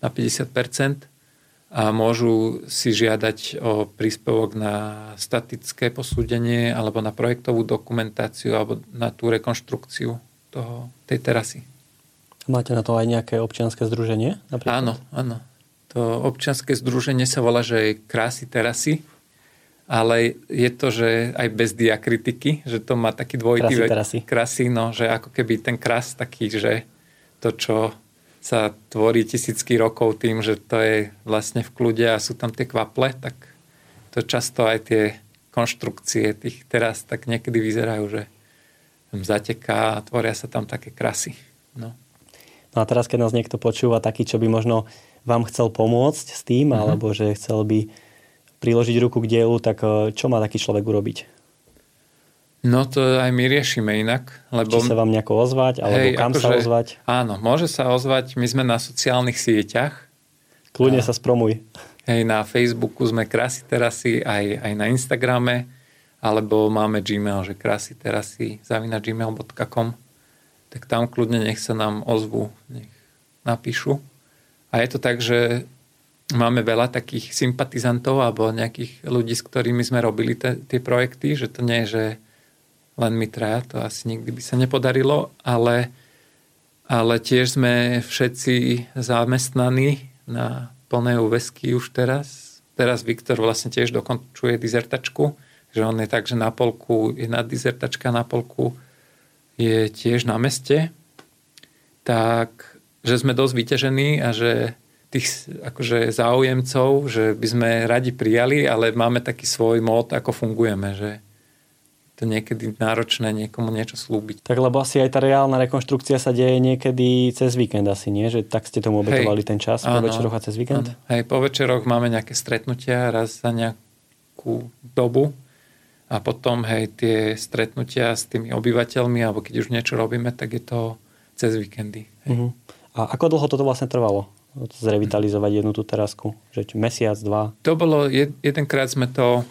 na 50% a môžu si žiadať o príspevok na statické posúdenie alebo na projektovú dokumentáciu alebo na tú rekonštrukciu toho, tej terasy. Máte na to aj nejaké občianske združenie? Napríklad? Áno, áno. To občianske združenie sa volá, že je krásy terasy, ale je to, že aj bez diakritiky, že to má taký dvojitý krásy, krásy, no, že ako keby ten krás taký, že to, čo sa tvorí tisícky rokov tým, že to je vlastne v kľude a sú tam tie kvaple, tak to často aj tie konštrukcie tých teras tak niekedy vyzerajú, že zateká a tvoria sa tam také krasy. No. no a teraz, keď nás niekto počúva, taký, čo by možno vám chcel pomôcť s tým, uh-huh. alebo že chcel by priložiť ruku k dielu, tak eh, čo má taký človek urobiť? No to aj my riešime inak. Lebo... Či sa vám nejako ozvať, alebo hej, kam akože, sa ozvať? Áno, môže sa ozvať. My sme na sociálnych sieťach. Kľudne a, sa spromuj. Hej, na Facebooku sme Krasy Terasy, aj, aj na Instagrame alebo máme Gmail, že krásy terasy zavina gmail.com tak tam kľudne nech sa nám ozvu, nech napíšu. A je to tak, že máme veľa takých sympatizantov alebo nejakých ľudí, s ktorými sme robili te, tie projekty, že to nie je, že len my traja, to asi nikdy by sa nepodarilo, ale, ale tiež sme všetci zamestnaní na plné úvesky už teraz. Teraz Viktor vlastne tiež dokončuje dizertačku že on je tak, že na polku je na dizertačka, na polku je tiež na meste, tak že sme dosť vyťažení a že tých akože záujemcov, že by sme radi prijali, ale máme taký svoj mód, ako fungujeme, že to niekedy náročné niekomu niečo slúbiť. Tak lebo asi aj tá reálna rekonštrukcia sa deje niekedy cez víkend asi, nie? Že tak ste tomu obetovali Hej, ten čas áno, po večeroch a cez víkend? Áno. Hej, po večeroch máme nejaké stretnutia raz za nejakú dobu a potom, hej, tie stretnutia s tými obyvateľmi, alebo keď už niečo robíme, tak je to cez víkendy. Hej. Uh-huh. A ako dlho toto vlastne trvalo? Zrevitalizovať jednu tú terasku? Že mesiac, dva? To bolo, jedenkrát sme to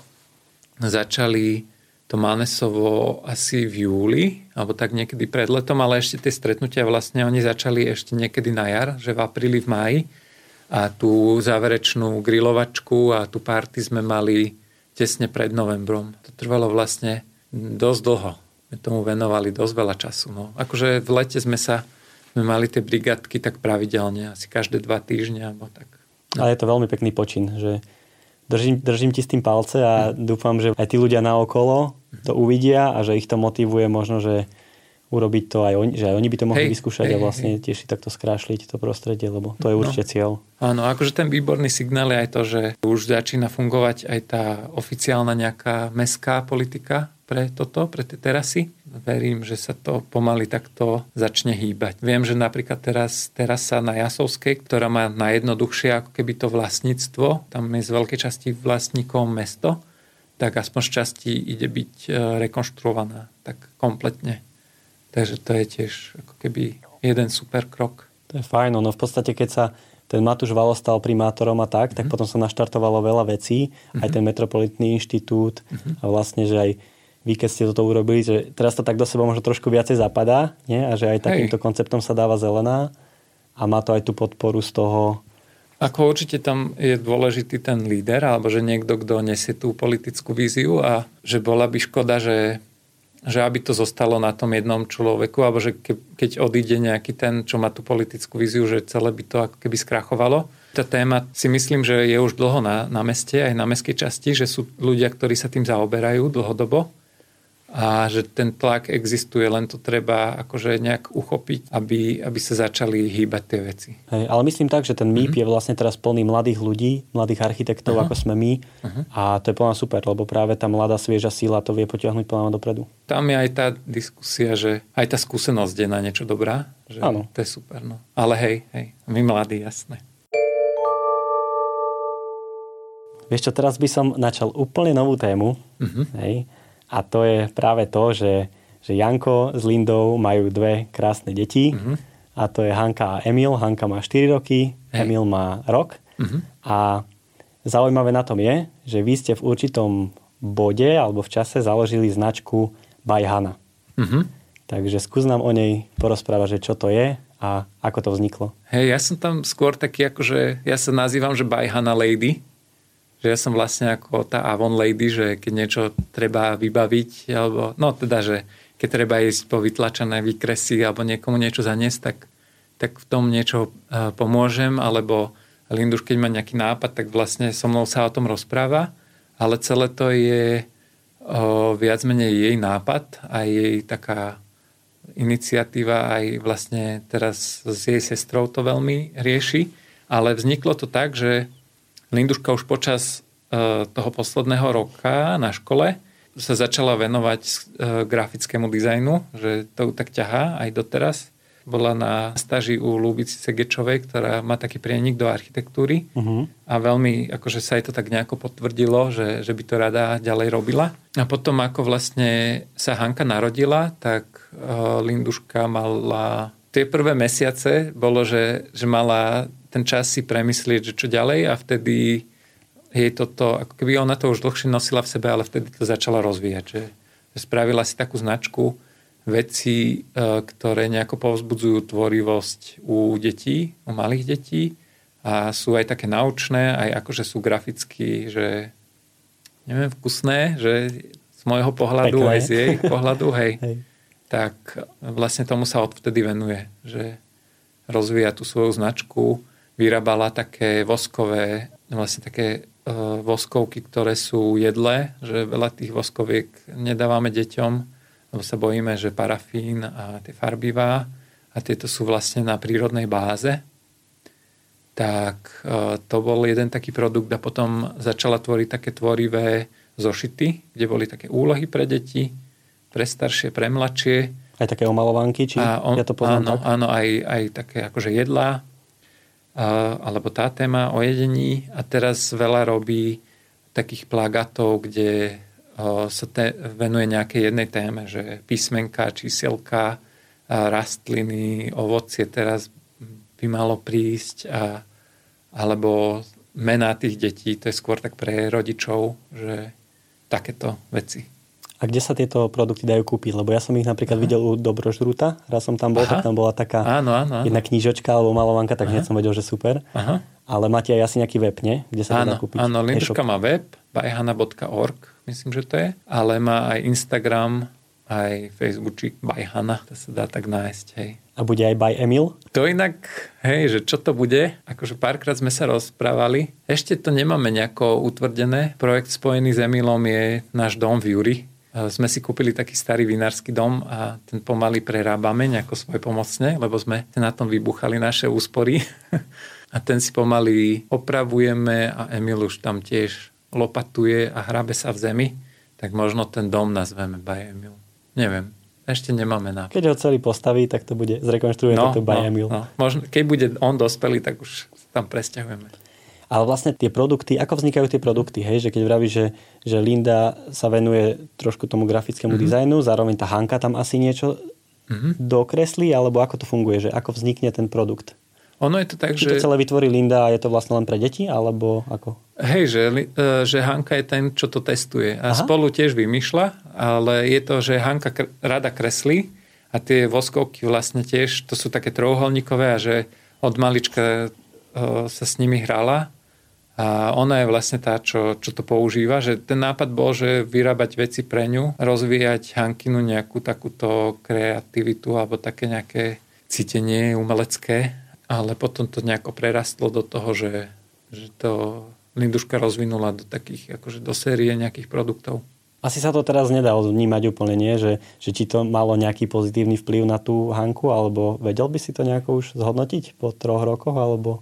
začali to Manesovo asi v júli, alebo tak niekedy pred letom, ale ešte tie stretnutia vlastne oni začali ešte niekedy na jar, že v apríli, v maji. A tú záverečnú grilovačku a tú party sme mali tesne pred novembrom. To trvalo vlastne dosť dlho. My tomu venovali dosť veľa času. No. Akože v lete sme sa sme mali tie brigadky tak pravidelne, asi každé dva týždne alebo tak. No. Ale je to veľmi pekný počin, že držím, držím ti s tým palce a dúfam, že aj tí ľudia naokolo to uvidia a že ich to motivuje možno, že urobiť to aj oni, že aj oni by to mohli hej, vyskúšať hej, a vlastne hej. tiež si takto skrášliť to prostredie, lebo to je no. určite no. cieľ. Áno, akože ten výborný signál je aj to, že už začína fungovať aj tá oficiálna nejaká mestská politika pre toto, pre tie terasy. Verím, že sa to pomaly takto začne hýbať. Viem, že napríklad teraz terasa na Jasovskej, ktorá má najjednoduchšie ako keby to vlastníctvo, tam je z veľkej časti vlastníkom mesto, tak aspoň z časti ide byť e, rekonštruovaná tak kompletne. Takže to je tiež ako keby jeden super krok. To je fajn, no v podstate keď sa ten Matúš Valo stal primátorom a tak, mm-hmm. tak mhm. potom sa naštartovalo veľa vecí, mm-hmm. aj ten Metropolitný inštitút mm-hmm. a vlastne, že aj vy, keď ste toto urobili, že teraz to tak do seba možno trošku viacej zapadá nie? a že aj takýmto Hej. konceptom sa dáva zelená a má to aj tú podporu z toho. Ako určite tam je dôležitý ten líder, alebo že niekto, kto nesie tú politickú víziu a že bola by škoda, že že aby to zostalo na tom jednom človeku, alebo že ke, keď odíde nejaký ten, čo má tú politickú víziu, že celé by to ako keby skrachovalo. Tá téma si myslím, že je už dlho na, na meste, aj na mestskej časti, že sú ľudia, ktorí sa tým zaoberajú dlhodobo a že ten tlak existuje, len to treba akože nejak uchopiť, aby, aby sa začali hýbať tie veci. Hej, ale myslím tak, že ten MIP mm-hmm. je vlastne teraz plný mladých ľudí, mladých architektov, uh-huh. ako sme my uh-huh. a to je plná super, lebo práve tá mladá svieža síla to vie potiahnuť plná dopredu. Tam je aj tá diskusia, že aj tá skúsenosť je na niečo dobrá, že Áno. to je super. No. Ale hej, hej, my mladí, jasné. Vieš čo, teraz by som načal úplne novú tému. Uh-huh. Hej a to je práve to, že, že Janko s Lindou majú dve krásne deti mm-hmm. a to je Hanka a Emil. Hanka má 4 roky, hey. Emil má rok mm-hmm. a zaujímavé na tom je, že vy ste v určitom bode alebo v čase založili značku By. Mm-hmm. Takže skús nám o nej porozprávať, že čo to je a ako to vzniklo. Hej, ja som tam skôr taký, akože ja sa nazývam, že By Hanna Lady, že ja som vlastne ako tá Avon Lady, že keď niečo treba vybaviť, alebo no teda, že keď treba ísť po vytlačené výkresy alebo niekomu niečo zaniesť, tak, tak v tom niečo uh, pomôžem, alebo Linduš, keď má nejaký nápad, tak vlastne so mnou sa o tom rozpráva, ale celé to je uh, viac menej jej nápad a jej taká iniciatíva aj vlastne teraz s jej sestrou to veľmi rieši, ale vzniklo to tak, že Linduška už počas e, toho posledného roka na škole sa začala venovať e, grafickému dizajnu, že to tak ťahá aj doteraz. Bola na staži u Lúbici Segečovej, ktorá má taký prienik do architektúry uh-huh. a veľmi, akože sa jej to tak nejako potvrdilo, že, že by to rada ďalej robila. A potom, ako vlastne sa Hanka narodila, tak uh, Linduška mala tie prvé mesiace bolo, že, že mala ten čas si premyslieť, že čo ďalej a vtedy jej toto, ako keby ona to už dlhšie nosila v sebe, ale vtedy to začala rozvíjať, že, že spravila si takú značku veci, e, ktoré nejako povzbudzujú tvorivosť u detí, u malých detí a sú aj také naučné, aj akože sú graficky, že neviem, vkusné, že z môjho pohľadu, Pekné. aj z jej pohľadu, hej, hej, tak vlastne tomu sa odvtedy venuje, že rozvíja tú svoju značku, vyrábala také voskové, vlastne také uh, voskovky, ktoré sú jedlé, že veľa tých voskoviek nedávame deťom, lebo sa bojíme, že parafín a tie farbivá a tieto sú vlastne na prírodnej báze. Tak uh, to bol jeden taký produkt a potom začala tvoriť také tvorivé zošity, kde boli také úlohy pre deti, pre staršie, pre mladšie. Aj také omalovanky, či a on, ja to poznám áno, tak? Áno, aj, aj také akože jedlá, alebo tá téma o jedení a teraz veľa robí takých plagátov, kde sa te, venuje nejakej jednej téme, že písmenka, číselka, rastliny, ovocie teraz by malo prísť a, alebo mená tých detí, to je skôr tak pre rodičov, že takéto veci. A kde sa tieto produkty dajú kúpiť? Lebo ja som ich napríklad Aha. videl u Dobrožruta, raz som tam bol, Aha. tak tam bola taká áno, áno, áno. jedna knižočka alebo malovanka, tak hneď som vedel, že super. Aha. Ale máte aj asi nejaký web, nie? Kde sa áno, dá kúpiť? Áno, Linduška má web, bajhana.org, myslím, že to je, ale má aj Instagram, aj Facebookčík by Hanna, to sa dá tak nájsť, hej. A bude aj by Emil? To inak, hej, že čo to bude, akože párkrát sme sa rozprávali. Ešte to nemáme nejako utvrdené. Projekt spojený s Emilom je náš dom v Juri. Sme si kúpili taký starý vinársky dom a ten pomaly prerábame nejako svoj pomocne, lebo sme na tom vybuchali naše úspory. a ten si pomaly opravujeme a Emil už tam tiež lopatuje a hrabe sa v zemi, tak možno ten dom nazveme by Emil. Neviem. Ešte nemáme na. Keď ho celý postaví, tak to bude, zrekonštruuje no, to by no, No. Možno, keď bude on dospelý, tak už tam presťahujeme. Ale vlastne tie produkty, ako vznikajú tie produkty, hej? Že keď vravíš, že, že Linda sa venuje trošku tomu grafickému mm-hmm. dizajnu, zároveň tá Hanka tam asi niečo mm-hmm. dokreslí, alebo ako to funguje, že ako vznikne ten produkt? Ono je to tak, Či že... to celé vytvorí Linda a je to vlastne len pre deti, alebo ako? Hej, že, e, že Hanka je ten, čo to testuje. A Aha. spolu tiež vymýšľa, ale je to, že Hanka rada kreslí a tie voskovky vlastne tiež, to sú také trojuholníkové a že od malička sa s nimi hrala a ona je vlastne tá, čo, čo to používa, že ten nápad bol, že vyrábať veci pre ňu, rozvíjať Hankinu nejakú takúto kreativitu alebo také nejaké cítenie umelecké ale potom to nejako prerastlo do toho, že, že to Linduška rozvinula do takých, akože do série nejakých produktov. Asi sa to teraz nedá vnímať úplne, nie? Že, že či to malo nejaký pozitívny vplyv na tú Hanku, alebo vedel by si to nejako už zhodnotiť po troch rokoch, alebo...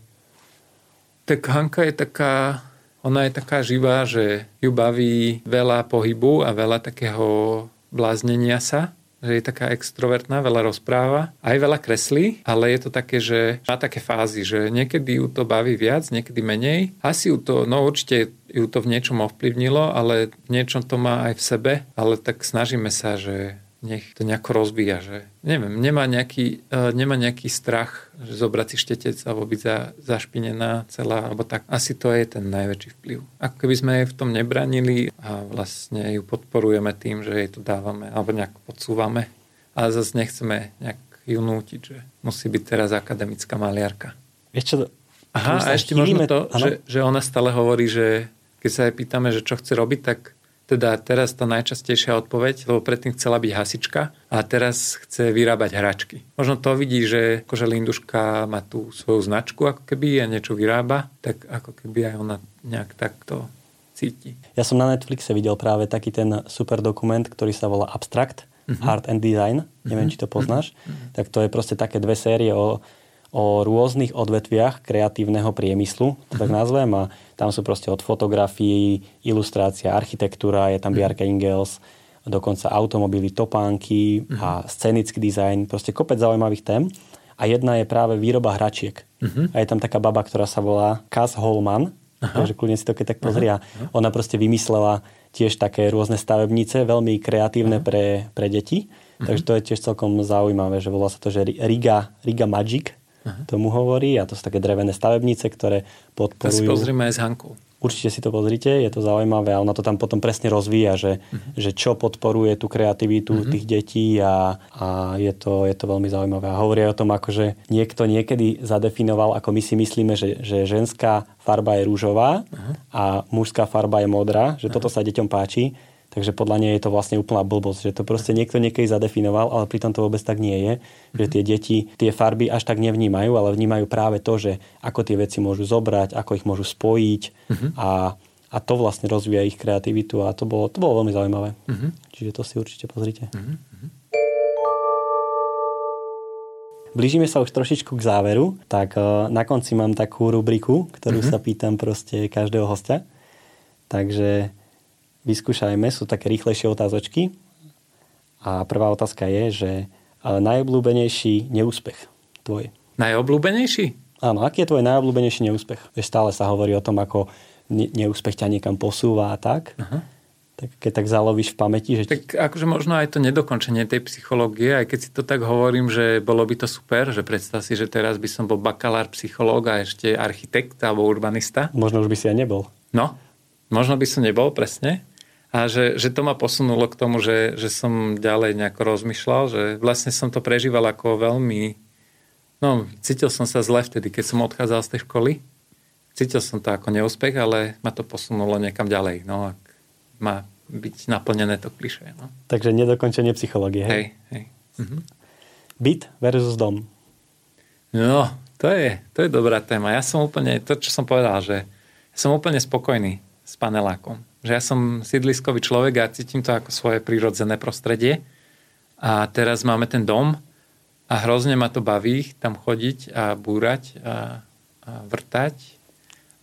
Tak Hanka je taká, ona je taká živá, že ju baví veľa pohybu a veľa takého bláznenia sa že je taká extrovertná, veľa rozpráva, aj veľa kreslí, ale je to také, že má také fázy, že niekedy ju to baví viac, niekedy menej. Asi ju to, no určite ju to v niečom ovplyvnilo, ale v niečom to má aj v sebe, ale tak snažíme sa, že nech to nejako rozvíja, že neviem, nemá nejaký, uh, nemá nejaký strach, že zobrať si štetec alebo byť za, zašpinená celá, alebo tak. Asi to je ten najväčší vplyv. Ako keby sme jej v tom nebranili a vlastne ju podporujeme tým, že jej to dávame alebo nejak podsúvame, ale zase nechceme nejak ju nútiť, že musí byť teraz akademická maliarka. Ešte, Aha, a ešte možno to, že, že ona stále hovorí, že keď sa jej pýtame, že čo chce robiť, tak teda teraz tá najčastejšia odpoveď, lebo predtým chcela byť hasička a teraz chce vyrábať hračky. Možno to vidí, že akože Linduška má tú svoju značku ako keby a niečo vyrába, tak ako keby aj ona nejak takto cíti. Ja som na Netflixe videl práve taký ten super dokument, ktorý sa volá Abstract, uh-huh. Art and Design. Neviem, uh-huh. či to poznáš. Uh-huh. Tak to je proste také dve série o o rôznych odvetviach kreatívneho priemyslu, to tak mhm. nazvem, a tam sú proste od fotografií, ilustrácia, architektúra, je tam mhm. Bjarke Ingels, dokonca automobily, topánky a mhm. scenický dizajn, proste kopec zaujímavých tém. A jedna je práve výroba hračiek. Uh-huh. A je tam taká baba, ktorá sa volá Kaz Holman, Aha. takže kľudne si to keď tak pozria. Aha. Ona proste vymyslela tiež také rôzne stavebnice, veľmi kreatívne pre, pre deti. Takže to je tiež celkom zaujímavé, že volá sa to, že Riga, Riga Magic Aha. tomu hovorí a to sú také drevené stavebnice, ktoré podporujú... To si pozrieme aj s Hankou. Určite si to pozrite, je to zaujímavé a ona to tam potom presne rozvíja, že, uh-huh. že čo podporuje tú kreativitu uh-huh. tých detí a, a je, to, je to veľmi zaujímavé. A hovorí o tom, ako že niekto niekedy zadefinoval, ako my si myslíme, že, že ženská farba je rúžová uh-huh. a mužská farba je modrá, že uh-huh. toto sa deťom páči Takže podľa nej je to vlastne úplná blbosť, že to proste niekto niekedy zadefinoval, ale pritom to vôbec tak nie je. Že tie deti tie farby až tak nevnímajú, ale vnímajú práve to, že ako tie veci môžu zobrať, ako ich môžu spojiť uh-huh. a, a to vlastne rozvíja ich kreativitu a to bolo, to bolo veľmi zaujímavé. Uh-huh. Čiže to si určite pozrite. Uh-huh. Blížime sa už trošičku k záveru, tak uh, na konci mám takú rubriku, ktorú uh-huh. sa pýtam proste každého hostia. Takže vyskúšajme, sú také rýchlejšie otázočky. A prvá otázka je, že najobľúbenejší neúspech tvoj. Najobľúbenejší? Áno, aký je tvoj najobľúbenejší neúspech? Vieš, stále sa hovorí o tom, ako neúspech ťa niekam posúva a tak. Aha. Tak keď tak zalovíš v pamäti, že... Tak akože možno aj to nedokončenie tej psychológie, aj keď si to tak hovorím, že bolo by to super, že predstav si, že teraz by som bol bakalár psychológ a ešte architekt alebo urbanista. Možno už by si aj nebol. No, možno by som nebol, presne. A že, že to ma posunulo k tomu, že, že som ďalej nejako rozmýšľal, že vlastne som to prežíval ako veľmi... No, cítil som sa zle vtedy, keď som odchádzal z tej školy. Cítil som to ako neúspech, ale ma to posunulo niekam ďalej. No, ak ma byť naplnené to klišé. No. Takže nedokončenie psychológie. Hej, hej. Mhm. Byt versus dom. No, to je, to je dobrá téma. Ja som úplne, to čo som povedal, že som úplne spokojný s panelákom. Že ja som sídliskový človek a cítim to ako svoje prírodzené prostredie. A teraz máme ten dom a hrozne ma to baví tam chodiť a búrať a, a vrtať.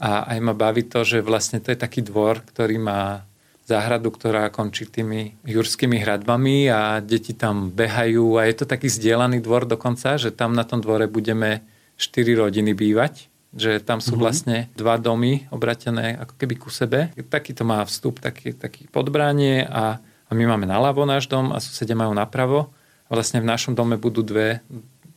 A aj ma baví to, že vlastne to je taký dvor, ktorý má záhradu, ktorá končí tými jurskými hradbami a deti tam behajú a je to taký zdieľaný dvor dokonca, že tam na tom dvore budeme 4 rodiny bývať že tam sú mm-hmm. vlastne dva domy obratené ako keby ku sebe. Taký to má vstup, taký, taký podbránie a, a my máme naľavo náš dom a susedia majú napravo. A vlastne v našom dome budú dve,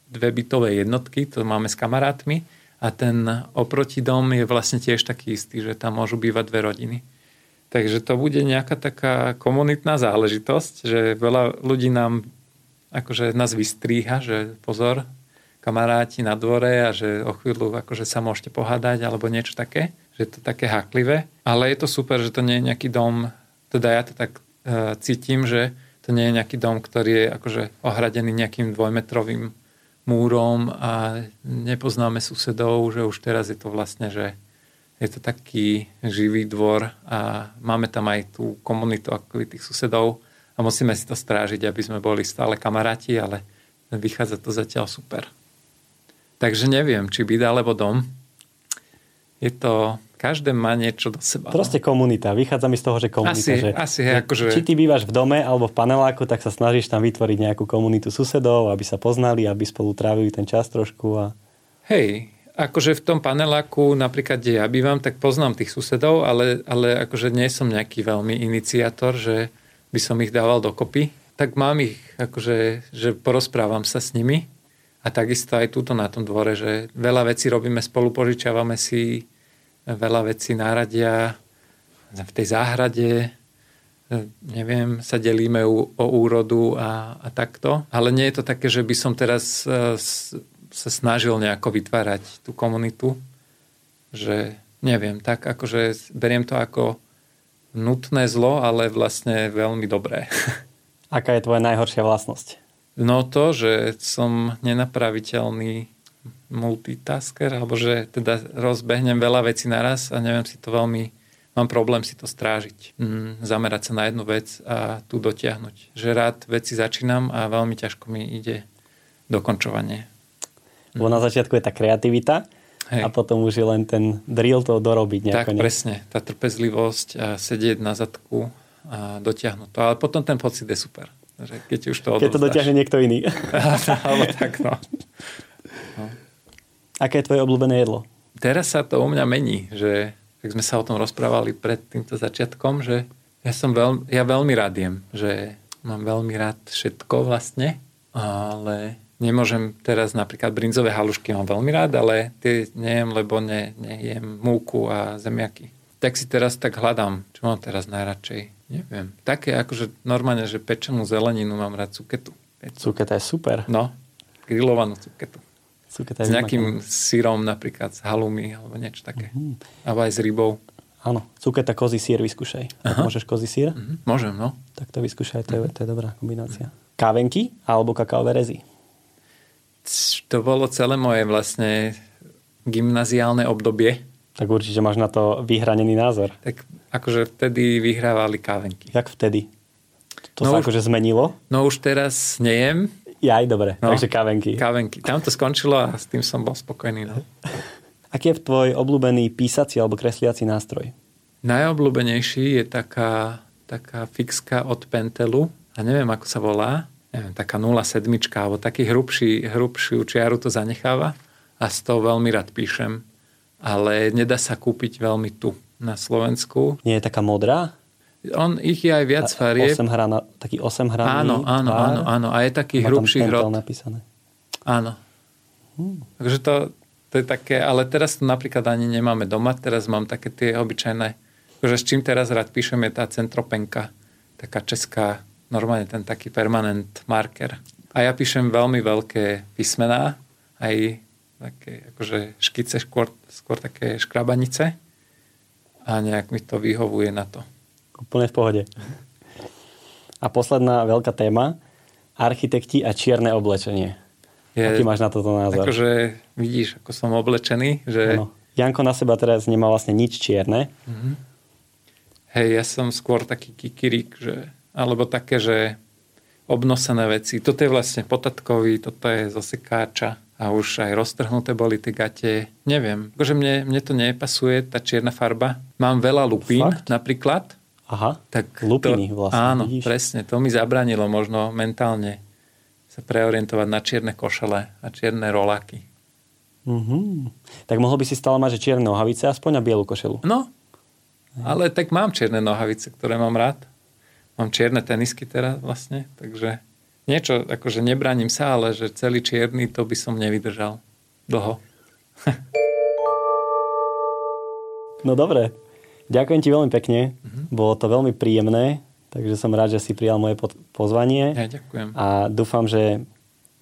dve bytové jednotky, to máme s kamarátmi a ten oproti dom je vlastne tiež taký istý, že tam môžu bývať dve rodiny. Takže to bude nejaká taká komunitná záležitosť, že veľa ľudí nám akože nás vystríha, že pozor, kamaráti na dvore a že o chvíľu akože sa môžete pohádať alebo niečo také, že je to také haklivé. Ale je to super, že to nie je nejaký dom, teda ja to tak uh, cítim, že to nie je nejaký dom, ktorý je akože ohradený nejakým dvojmetrovým múrom a nepoznáme susedov, že už teraz je to vlastne, že je to taký živý dvor a máme tam aj tú komunitu tých susedov a musíme si to strážiť, aby sme boli stále kamaráti, ale vychádza to zatiaľ super. Takže neviem, či byt alebo dom. Je to, každé má niečo do seba. No. Proste komunita. Vychádza mi z toho, že komunita. Asi, že, asi akože... Či ty bývaš v dome alebo v paneláku, tak sa snažíš tam vytvoriť nejakú komunitu susedov, aby sa poznali, aby spolu trávili ten čas trošku. A... Hej, akože v tom paneláku, napríklad, kde ja bývam, tak poznám tých susedov, ale, ale akože nie som nejaký veľmi iniciátor, že by som ich dával dokopy. Tak mám ich, akože, že porozprávam sa s nimi. A takisto aj túto na tom dvore, že veľa vecí robíme spolu, požičiavame si, veľa vecí náradia v tej záhrade, neviem, sa delíme o úrodu a, a takto. Ale nie je to také, že by som teraz e, sa snažil nejako vytvárať tú komunitu, že neviem, tak akože beriem to ako nutné zlo, ale vlastne veľmi dobré. Aká je tvoja najhoršia vlastnosť? No to, že som nenapraviteľný multitasker, alebo že teda rozbehnem veľa vecí naraz a neviem si to veľmi, mám problém si to strážiť. Mm, zamerať sa na jednu vec a tu dotiahnuť. Že rád veci začínam a veľmi ťažko mi ide dokončovanie. Lebo na začiatku je tá kreativita Hej. a potom už je len ten drill to dorobiť. Nejako, tak, ne? presne. Tá trpezlivosť a sedieť na zadku a dotiahnuť to. Ale potom ten pocit je super. Že keď už to Keď to dotiahne niekto iný. Alebo tak, no. no. Aké je tvoje obľúbené jedlo? Teraz sa to u mňa mení, že tak sme sa o tom rozprávali pred týmto začiatkom, že ja som veľ, ja veľmi rád jem, že mám veľmi rád všetko vlastne, ale Nemôžem teraz napríklad brinzové halušky mám veľmi rád, ale tie nejem, lebo ne, nejem múku a zemiaky. Tak si teraz tak hľadám, čo mám teraz najradšej. Neviem. Také akože normálne, že pečenú zeleninu mám rád cuketu. Cuketa je super. No, grillovanú cuketu. Cuketa s nejakým syrom napríklad, s halumi alebo niečo také. Uh-huh. Alebo aj s rybou. Áno, cuketa kozí sír vyskúšaj. Môžeš kozí sír? Uh-huh. Môžem, no. Tak to vyskúšaj, to je, to je dobrá kombinácia. Kávenky alebo kakaové rezy? to bolo celé moje vlastne gymnaziálne obdobie. Tak určite máš na to vyhranený názor. Tak akože vtedy vyhrávali kávenky. Jak vtedy? To no sa už, akože zmenilo? No už teraz nejem. Ja aj dobre, no, takže kávenky. Kávenky. Tam to skončilo a s tým som bol spokojný. No. Aký je tvoj obľúbený písací alebo kresliaci nástroj? Najobľúbenejší je taká, taká fixka od Pentelu a neviem, ako sa volá neviem, taká 0,7 alebo taký hrubší, hrubšiu čiaru to zanecháva a z toho veľmi rád píšem. Ale nedá sa kúpiť veľmi tu na Slovensku. Nie je taká modrá? On, ich je aj viac farieb. 8 hrana, taký 8 hraný Áno, áno, tvár. áno, áno. A je taký hrubší hrot. napísané. Áno. Hmm. Takže to, to je také, ale teraz to napríklad ani nemáme doma, teraz mám také tie obyčajné, že s čím teraz rád píšem je tá centropenka, taká česká normálne ten taký permanent marker. A ja píšem veľmi veľké písmená, aj také akože škice, skôr, skôr také škrabanice a nejak mi to vyhovuje na to. Úplne v pohode. A posledná veľká téma. Architekti a čierne oblečenie. Je, Aký máš na toto názor? Akože vidíš, ako som oblečený. Že... Ano. Janko na seba teraz nemá vlastne nič čierne. Mm-hmm. Hej, ja som skôr taký kikirik, že, alebo také, že obnosené veci. Toto je vlastne potatkový, toto je zo sekáča a už aj roztrhnuté boli tie gate. Neviem, akože mne, mne to nepasuje, tá čierna farba. Mám veľa lupín Fakt? napríklad. Aha, tak lupiny to, vlastne. Áno, vidíš? presne, to mi zabranilo možno mentálne sa preorientovať na čierne košele a čierne roláky. Mm-hmm. Tak mohol by si stále mať že čierne nohavice aspoň a bielu košelu. No, ale tak mám čierne nohavice, ktoré mám rád. Mám čierne tenisky teraz vlastne, takže niečo, akože nebraním sa, ale že celý čierny to by som nevydržal dlho. no dobre, ďakujem ti veľmi pekne. Mm-hmm. Bolo to veľmi príjemné Takže som rád, že si prijal moje pozvanie. Ja ďakujem. A dúfam, že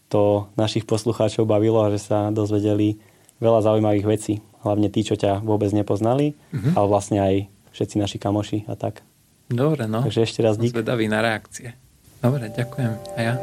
to našich poslucháčov bavilo a že sa dozvedeli veľa zaujímavých vecí. Hlavne tí, čo ťa vôbec nepoznali, mm-hmm. ale vlastne aj všetci naši kamoši a tak. Dobre, no. Takže ešte raz dík. Zvedavý na reakcie. Dobre, ďakujem. A ja?